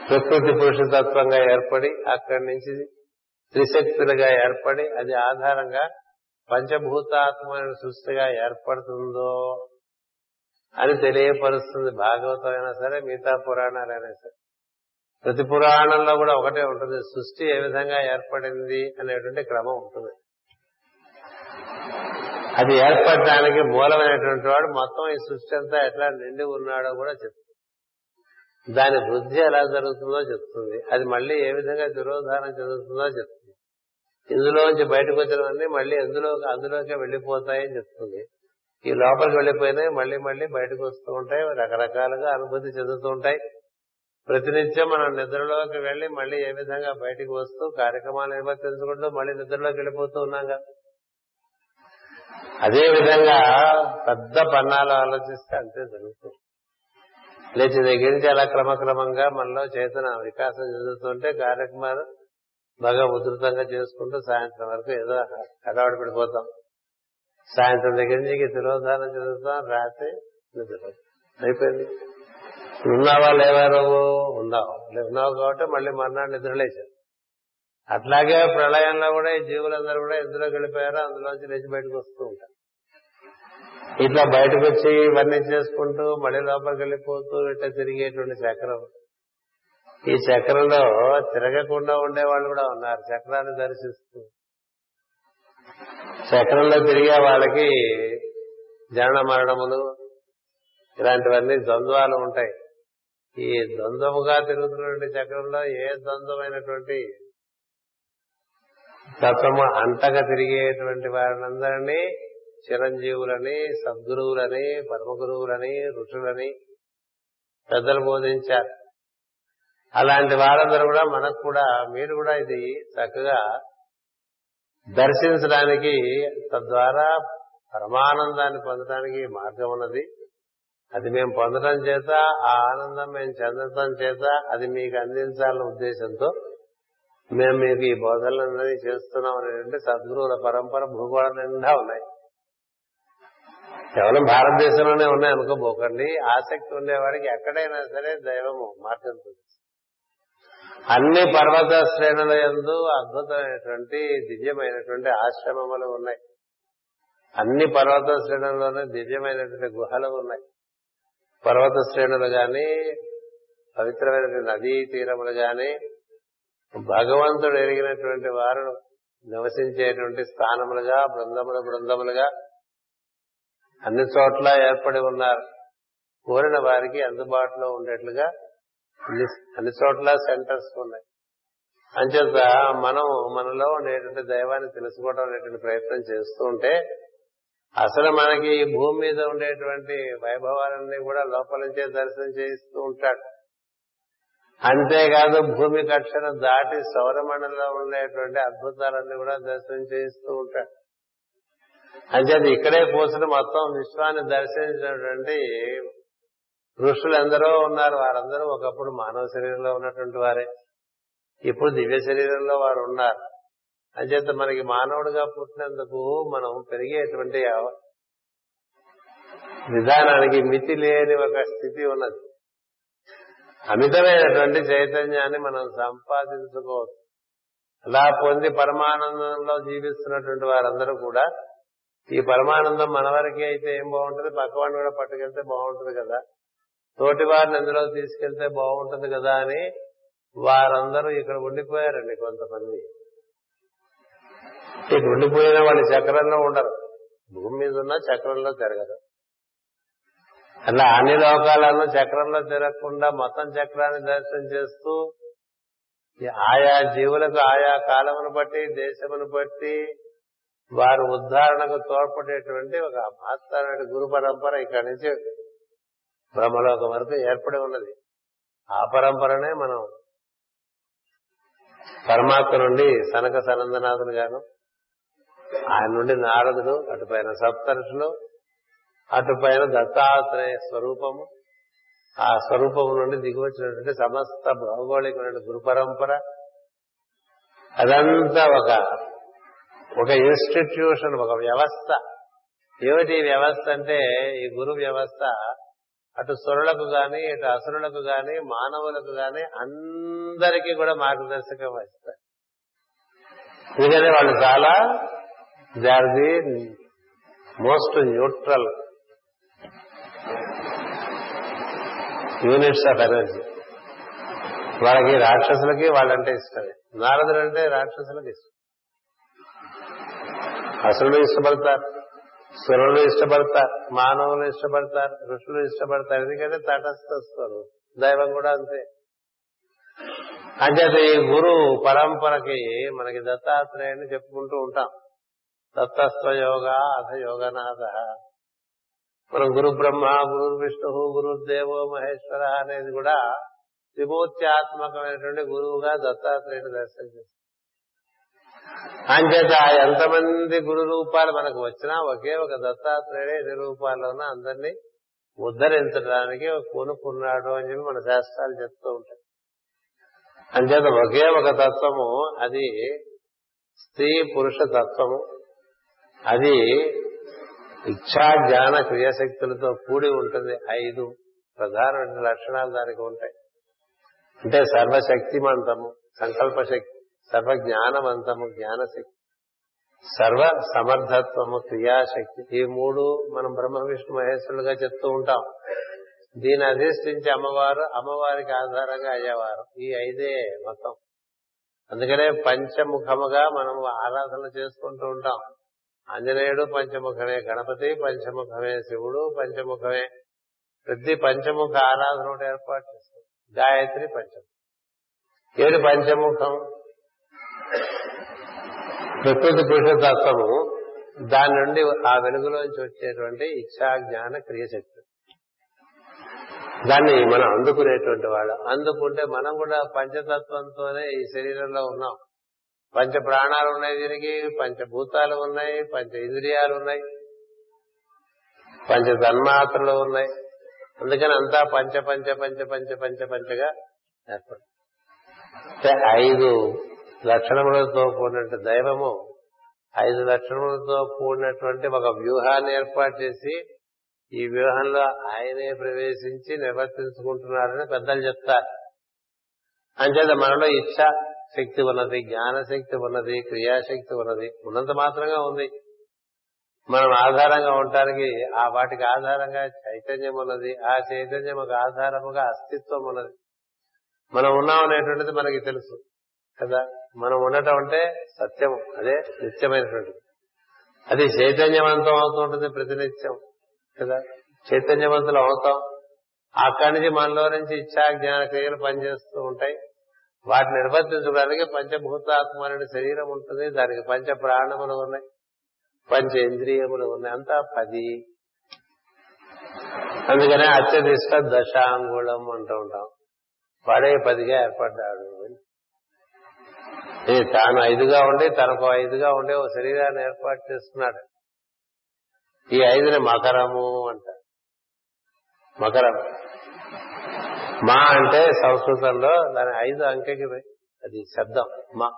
ప్రకృతి పురుషతత్వంగా ఏర్పడి అక్కడి నుంచి త్రిశక్తులుగా ఏర్పడి అది ఆధారంగా పంచభూతాత్మైన సృష్టిగా ఏర్పడుతుందో అని తెలియపరుస్తుంది భాగవతం అయినా సరే మిగతా పురాణాలైనా సరే. ప్రతి పురాణంలో కూడా ఒకటే ఉంటుంది సృష్టి ఏ విధంగా ఏర్పడింది అనేటువంటి క్రమం ఉంటుంది. అది ఏర్పడటానికి మూలమైనటువంటి వాడు మొత్తం ఈ సృష్టి అంతా ఎట్లా నిండి ఉన్నాడో కూడా చెప్తుంది. దాని వృద్ధి ఎలా జరుగుతుందో చెప్తుంది. అది మళ్ళీ ఏ విధంగా దురోధారం చెందుతుందో చెప్తుంది. ఇందులోంచి బయటకు వచ్చినవన్నీ మళ్ళీ ఎందులో అందులోకి వెళ్ళిపోతాయని చెప్తుంది. ఈ లోపలికి వెళ్ళిపోయినాయి మళ్ళీ మళ్ళీ బయటకు వస్తూ ఉంటాయి రకరకాలుగా అనుభూతి చెందుతూ ఉంటాయి. ప్రతినిత్యం మనం నిద్రలోకి వెళ్ళి మళ్ళీ ఏ విధంగా బయటకు వస్తూ కార్యక్రమాలు నిర్వర్తించుకుంటూ మళ్ళీ నిద్రలోకి వెళ్ళిపోతూ ఉన్నాం కదా. అదే విధంగా పెద్ద పన్నాలు ఆలోచిస్తే అంతే జరుగుతుంది. లేచి దగ్గర నుంచి అలా క్రమక్రమంగా మనలో చేతన వికాసం చెందుతుంటే కార్యక్రమాలు బాగా ఉధృతంగా చేసుకుంటూ సాయంత్రం వరకు ఏదో హడావిడి పడిపోతాం. సాయంత్రం దగ్గర నుంచి తిరోధానం చదువుతాం రాత్రి నిద్ర అయిపోయింది. ఉన్నావా లేవా నువ్వు? ఉన్నావు. ఉన్నావు కాబట్టి మళ్ళీ మర్నాడు నిద్రలేచావు. అట్లాగే ప్రళయంలో కూడా ఈ జీవులందరూ కూడా ఎందులోకి వెళ్ళిపోయారో అందులోంచి లేచి బయటకు వస్తూ ఉంటారు. ఇట్లా బయటకు వచ్చి ఇవన్నీ చేసుకుంటూ మళ్ళీ లోపలికి వెళ్ళిపోతూ ఇట్లా తిరిగేటువంటి చక్రం. ఈ చక్రంలో తిరగకుండా ఉండే వాళ్ళు కూడా ఉన్నారు చక్రాన్ని దర్శిస్తూ. చక్రంలో తిరిగే వాళ్ళకి జనన మరణములు ఇలాంటివన్నీ ద్వంద్వాలు ఉంటాయి. ఈ ద్వంద్వముగా తిరుగుతున్నటువంటి చక్రంలో ఏ ద్వంద్వమైనటువంటి తత్వము అంతగా తిరిగేటువంటి వారినందరినీ చిరంజీవులని సద్గురువులని పరమగురువులని ఋషులని పెద్దలు బోధించారు. అలాంటి వారందరూ కూడా మనకు కూడా మీరు కూడా ఇది చక్కగా దర్శించడానికి తద్వారా పరమానందాన్ని పొందడానికి మార్గం ఉన్నది. అది మేము పొందడం చేత ఆ ఆనందం మేము చెందటం చేత అది మీకు అందించాలన్న ఉద్దేశంతో మేము మీకు ఈ బోధనలన్నీ చేస్తున్నాం అనేటువంటి సద్గురువుల పరంపర భూగోళం నిండా ఉన్నాయి. కేవలం భారతదేశంలోనే ఉన్నాయి అనుకోబోకండి. ఆసక్తి ఉండేవాడికి ఎక్కడైనా సరే దైవము మార్గం అన్ని పర్వత శ్రేణుల ఎందు అద్భుతమైనటువంటి దివ్యమైనటువంటి ఆశ్రమములు ఉన్నాయి. అన్ని పర్వత శ్రేణుల్లోనే దివ్యమైనటువంటి గుహలు ఉన్నాయి. పర్వత శ్రేణులు గాని పవిత్రమైనటువంటి నదీ తీరములు గాని భగవంతుడు ఎరిగినటువంటి వారు నివసించేటువంటి స్థానములుగా బృందములు బృందములుగా అన్ని చోట్ల ఏర్పడి ఉన్నారు కోరిన వారికి అందుబాటులో ఉండేట్లుగా అన్ని చోట్ల సెంటర్స్ ఉన్నాయి. అంచేత మనం మనలో ఉండేటువంటి దైవాన్ని తెలుసుకోవడం అనేటువంటి ప్రయత్నం చేస్తూ ఉంటే అసలు మనకి ఈ భూమి మీద ఉండేటువంటి వైభవాలన్నీ కూడా లోపల నుంచే దర్శనం చేయిస్తూ ఉంటాడు. అంతేకాదు భూమి కక్షను దాటి సౌరమండలంలో ఉండేటువంటి అద్భుతాలన్నీ కూడా దర్శనం చేయిస్తూ ఉంటాడు. అంచేది ఇక్కడే కూర్చుని మొత్తం విశ్వాన్ని దర్శించినటువంటి ఋషులు ఎందరో ఉన్నారు. వారందరూ ఒకప్పుడు మానవ శరీరంలో ఉన్నటువంటి వారే. ఇప్పుడు దివ్య శరీరంలో వారు ఉన్నారు. అంచేత మనకి మానవుడిగా పుట్టినందుకు మనం పెరిగేటువంటి విధానానికి మితి లేని ఒక స్థితి ఉన్నది. అమితమైనటువంటి చైతన్యాన్ని మనం సంపాదించుకోవచ్చు. అలా పొంది పరమానందంలో జీవిస్తున్నటువంటి వారందరూ కూడా ఈ పరమానందం మన వరకే అయితే ఏం బాగుంటుంది? పక్కవాడిని కూడా పట్టుకెళ్తే బాగుంటుంది కదా. తోటి వారిని ఎందులో తీసుకెళ్తే బాగుంటుంది కదా అని వారందరూ ఇక్కడ ఉండిపోయారండి కొంతమంది. ఇక్కడ ఉండిపోయిన వాళ్ళు చక్రంలో ఉండరు. భూమి మీద ఉన్న చక్రంలో తిరగరు అలా అన్ని లోకాలను చక్రంలో తిరగకుండా మొత్తం చక్రాన్ని దర్శనం చేస్తూ ఆయా జీవులకు ఆయా కాలమును బట్టి దేశమును బట్టి వారు ఉద్ధారణకు తోడ్పడేటువంటి ఒక మహత్తరమైన గురు పరంపర ఇక్కడి నుంచి బ్రహ్మలోకం వరకు ఏర్పడి ఉన్నది. ఆ పరంపరనే మనం పరమాత్మ నుండి సనక సనందనాథులు గాను ఆయన నుండి నారదుడు అటుపైన సప్తరుషులు అటుపైన దత్తాత్రేయ స్వరూపము. ఆ స్వరూపము నుండి దిగివచ్చినటువంటి సమస్త భౌగోళికమైన గురు పరంపర. అదంతా ఒక ఒక ఇన్స్టిట్యూషన్ ఒక వ్యవస్థ. ఏమిటి వ్యవస్థ అంటే ఈ గురు వ్యవస్థ అటు సురులకు గాని ఇటు అసురులకు గాని మానవులకు గాని అందరికీ కూడా మార్గదర్శకం వస్తారు ఎందుకంటే వాళ్ళు చాలా they are the most neutral units of energy వాళ్ళకి రాక్షసులకి వాళ్ళంటే ఇష్టమే. నారదులంటే రాక్షసులకు ఇష్టం. అసురులు ఇష్టపడతారు సురులు ఇష్టపడతారు మానవులు ఇష్టపడతారు ఋషులు ఇష్టపడతారు ఎందుకంటే తటస్థస్తారు దైవం కూడా అంతే. అంచేత ఈ గురు పరంపరకి మనకి దత్తాత్రేయుని చెప్పుకుంటూ ఉంటాం. దత్తస్వ యోగ అథ యోగనాథ. మనం గురు బ్రహ్మ గురు విష్ణు గురుదేవో మహేశ్వర అనేది కూడా త్రిమూర్త్యాత్మకమైనటువంటి గురువుగా దత్తాత్రేయుని దర్శనం చేస్తాం. అంచేత ఎంతమంది గురు రూపాలు మనకు వచ్చినా ఒకే ఒక దత్తాత్రేయుడే ఎన్ని రూపాల్లోనూ అందరినీ ఉద్ధరించడానికి కొనుక్కున్నాడు అని చెప్పి మన శాస్త్రాలు చెప్తూ ఉంటాయి. అంచేత ఒకే ఒక తత్వము అది స్త్రీ పురుష తత్వము అది ఇచ్ఛా జ్ఞాన క్రియాశక్తులతో కూడి ఉంటుంది. ఐదు ప్రధానమైన లక్షణాలు దానికి ఉంటాయి. అంటే సర్వశక్తిమంతము సంకల్ప శక్తి సర్వ జ్ఞానవంతము జ్ఞానశక్తి సర్వ సమర్థత్వము క్రియాశక్తి. ఈ మూడు మనం బ్రహ్మ విష్ణు మహేశ్వరులుగా చెప్తూ ఉంటాం. దీని అధిష్ఠించి అమ్మవారు అమ్మవారికి ఆధారంగా అయ్యేవారు. ఈ ఐదే మొత్తం అందుకనే పంచముఖముగా మనం ఆరాధన చేసుకుంటూ ఉంటాం. ఆంజనేయుడు పంచముఖమే గణపతి పంచముఖమే శివుడు పంచముఖమే. ప్రతి పంచముఖ ఆరాధన ఏర్పాటు చేస్తాం. గాయత్రి పంచముఖం. ఏడు పంచముఖం. ప్రకృతి పురుషతత్వము దాని నుండి ఆ వెలుగులోంచి వచ్చేటువంటి ఇచ్చా జ్ఞాన క్రియశక్తి. దాన్ని మనం అందుకునేటువంటి వాళ్ళు అందుకుంటే మనం కూడా పంచతత్వంతోనే ఈ శరీరంలో ఉన్నాం. పంచ ప్రాణాలు ఉన్నాయి దీనికి పంచభూతాలు ఉన్నాయి పంచ ఇంద్రియాలు ఉన్నాయి పంచ తన్మాత్రలు ఉన్నాయి. అందుకని అంతా పంచ పంచ పంచ పంచ పంచ పంచగా ఏర్పడు ఐదు లక్షణములతో కూడినట్టు దైవము ఐదు లక్షణములతో కూడినటువంటి ఒక వ్యూహాన్ని ఏర్పాటు చేసి ఈ వ్యూహంలో ఆయనే ప్రవేశించి నిర్వర్తించుకుంటున్నారని పెద్దలు చెప్తారు. అంచేత మనలో ఇచ్చ శక్తి ఉన్నది జ్ఞానశక్తి ఉన్నది క్రియాశక్తి ఉన్నది ఉన్నంత మాత్రంగా ఉంది. మనం ఆధారంగా ఉండటానికి ఆ వాటికి ఆధారంగా చైతన్యం ఉన్నది ఆ చైతన్యం ఒక ఆధారముగా అస్తిత్వం ఉన్నది. మనం ఉన్నాం అనేటువంటిది మనకి తెలుసు కదా? మనం ఉండటం అంటే సత్యం అదే నిత్యమైనటువంటిది అది చైతన్యవంతం అవుతుంటుంది ప్రతినిత్యం కదా? చైతన్యవంతులు అవుతాం. అక్కడి నుంచి మనలో నుంచి ఇచ్చా జ్ఞాన క్రియలు పనిచేస్తూ ఉంటాయి. వాటిని నిర్వర్తించడానికి పంచభూతాత్మ శరీరం ఉంటుంది. దానికి పంచ ప్రాణములు ఉన్నాయి పంచ ఇంద్రియములు ఉన్నాయి అంతా పది. అందుకనే అత్యధిష్ట దశాంగుళం అంటూ ఉంటాం. వాడే పదిగా ఏర్పడ్డాడు. తాను ఐదుగా ఉండి తనకు ఐదుగా ఉండే ఓ శరీరాన్ని ఏర్పాటు చేసుకున్నాడు ఈ ఐదుని మకరము అంటారు. మకరం. మా అంటే సంస్కృతంలో దాని ఐదు అంకెకి అది శబ్దం. మా.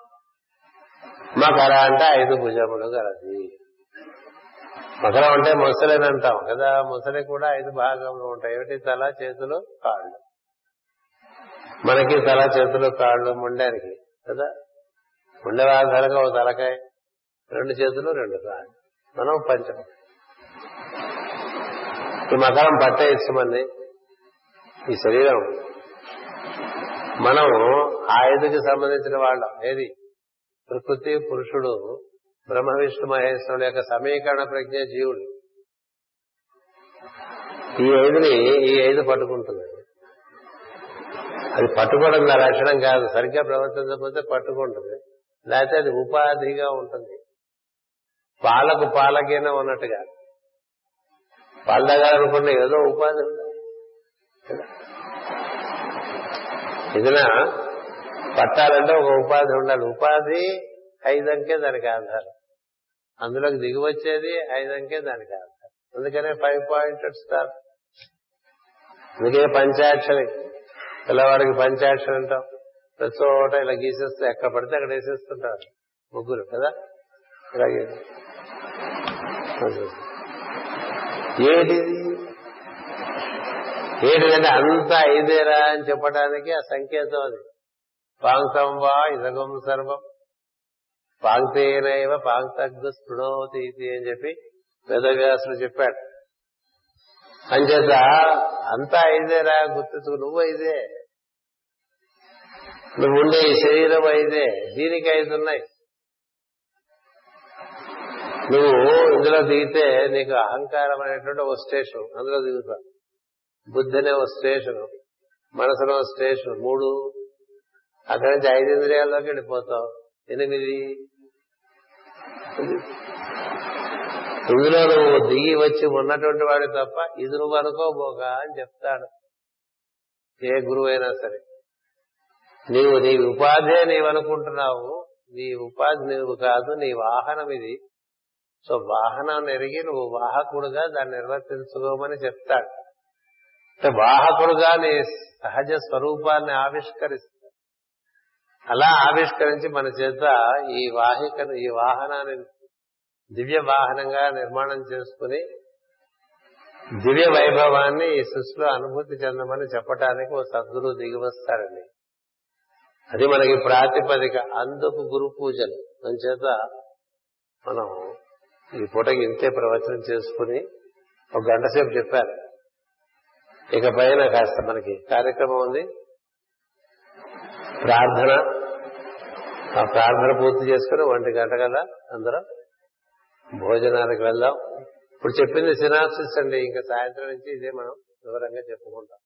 మకర అంటే ఐదు భుజములు గలది. మకరం అంటే ముసలిని అంటాం కదా ముసలి కూడా ఐదు భాగములు ఉంటాయి. ఏమిటి? తల చేతులు కాళ్ళు. మనకి తల చేతులు కాళ్ళు ముండానికి కదా? ముండె ఆధారంగా ఒక తలకాయ రెండు చేతులు రెండు కాళ్ళు. మనం పంచం. ఈ మకరం పట్టేస్తామండి ఈ శరీరం. మనం ఆ ఐదుకి సంబంధించిన వాళ్ళం. ఏది? ప్రకృతి పురుషుడు బ్రహ్మ విష్ణు మహేశ్వరుడు యొక్క సమీకరణ ప్రజ్ఞ జీవుడు. ఈ ఐదుని ఈ ఐదు పట్టుకుంటుంది అది పట్టుకోవడం నా లక్షణం కాదు. సరిగ్గా ప్రవర్తించకపోతే పట్టుకుంటుంది. లేకపోతే అది ఉపాధిగా ఉంటుంది. పాలకు పాలకైనా ఉన్నట్టుగా. పాల దగ్గర అనుకున్న ఏదో ఉపాధి ఉంది. ఏదైనా పట్టాలంటే ఒక ఉపాధి ఉండాలి. ఉపాధి ఐదంకే దానికి ఆధారం. అందులోకి దిగివచ్చేది ఐదంకే దానికి ఆధారం. అందుకనే ఫైవ్ పాయింటెడ్ స్టార్ అందుకే పంచాక్షరి. పిల్లవాడికి పంచాక్షరి అంటాం. ప్రతి చోట ఇలా గీసేస్తే ఎక్కడ పడితే అక్కడ వేసేస్తుంటారు ముగ్గురు కదా? ఇలాగే. ఏటిది ఏంటిదంటే అంత ఐదేరా అని చెప్పడానికి ఆ సంకేతం అది. పాంక్తం వా ఇదగం సర్వం. పాంక్తేనైవ పాంక్తగ్గు స్పృణోతి ఇది అని చెప్పి వేదవ్యాసుడు చెప్పాడు. అంచేత అంతా ఐదేరా గుర్తించు నువ్వు ఐదే నువ్వు ఉండే ఈ శరీరం ఐదే దీనికి ఐదు ఉన్నాయి. నువ్వు ఇందులో దిగితే నీకు అహంకారం అనేటువంటి ఒక స్టేషన్ అందులో దిగుతా. బుద్ధి అనే ఒక స్టేషన్ మనసులో స్టేషన్ మూడు. అక్కడి నుంచి ఐదు ఇంద్రియాల్లోకి వెళ్ళిపోతావు. ఎనిమిది. ఇందులో నువ్వు దిగి వచ్చి ఉన్నటువంటి వాడు తప్ప ఇది నువ్వు అనుకోబోక అని చెప్తాడు. ఏ గురువు అయినా సరే. నీవు నీ ఉపాధే నీవు అనుకుంటున్నావు నీ ఉపాధి నీవు కాదు నీ వాహనం ఇది. సో వాహనం ఎరిగి నువ్వు వాహకుడుగా దాన్ని నిర్వర్తించుకోమని చెప్తాడు. అంటే వాహకుడుగా నీ సహజ స్వరూపాన్ని ఆవిష్కరిస్తాడు. అలా ఆవిష్కరించి మన చేత ఈ వాహికను ఈ వాహనాన్ని దివ్య వాహనంగా నిర్మాణం చేసుకుని దివ్య వైభవాన్ని ఈ సృష్టిలో అనుభూతి చెందమని చెప్పడానికి ఓ సద్గురు దిగి వస్తారండి అది మనకి ప్రాతిపదిక. అందుకు గురు పూజలు. చేత మనం ఈ పూటకి ఇంతే ప్రవచనం చేసుకుని ఒక గంట సేపు చెప్పారు. ఇక పైన కాస్త మనకి కార్యక్రమం ఉంది. ప్రార్థన. ఆ ప్రార్థన పూర్తి చేసుకుని ఒంటి గంట కదా అందరం భోజనానికి వెళ్దాం. ఇప్పుడు చెప్పింది సినాప్సిస్ అండి. ఇంకా సాయంత్రం నుంచి ఇదే మనం వివరంగా చెప్పుకుంటాం.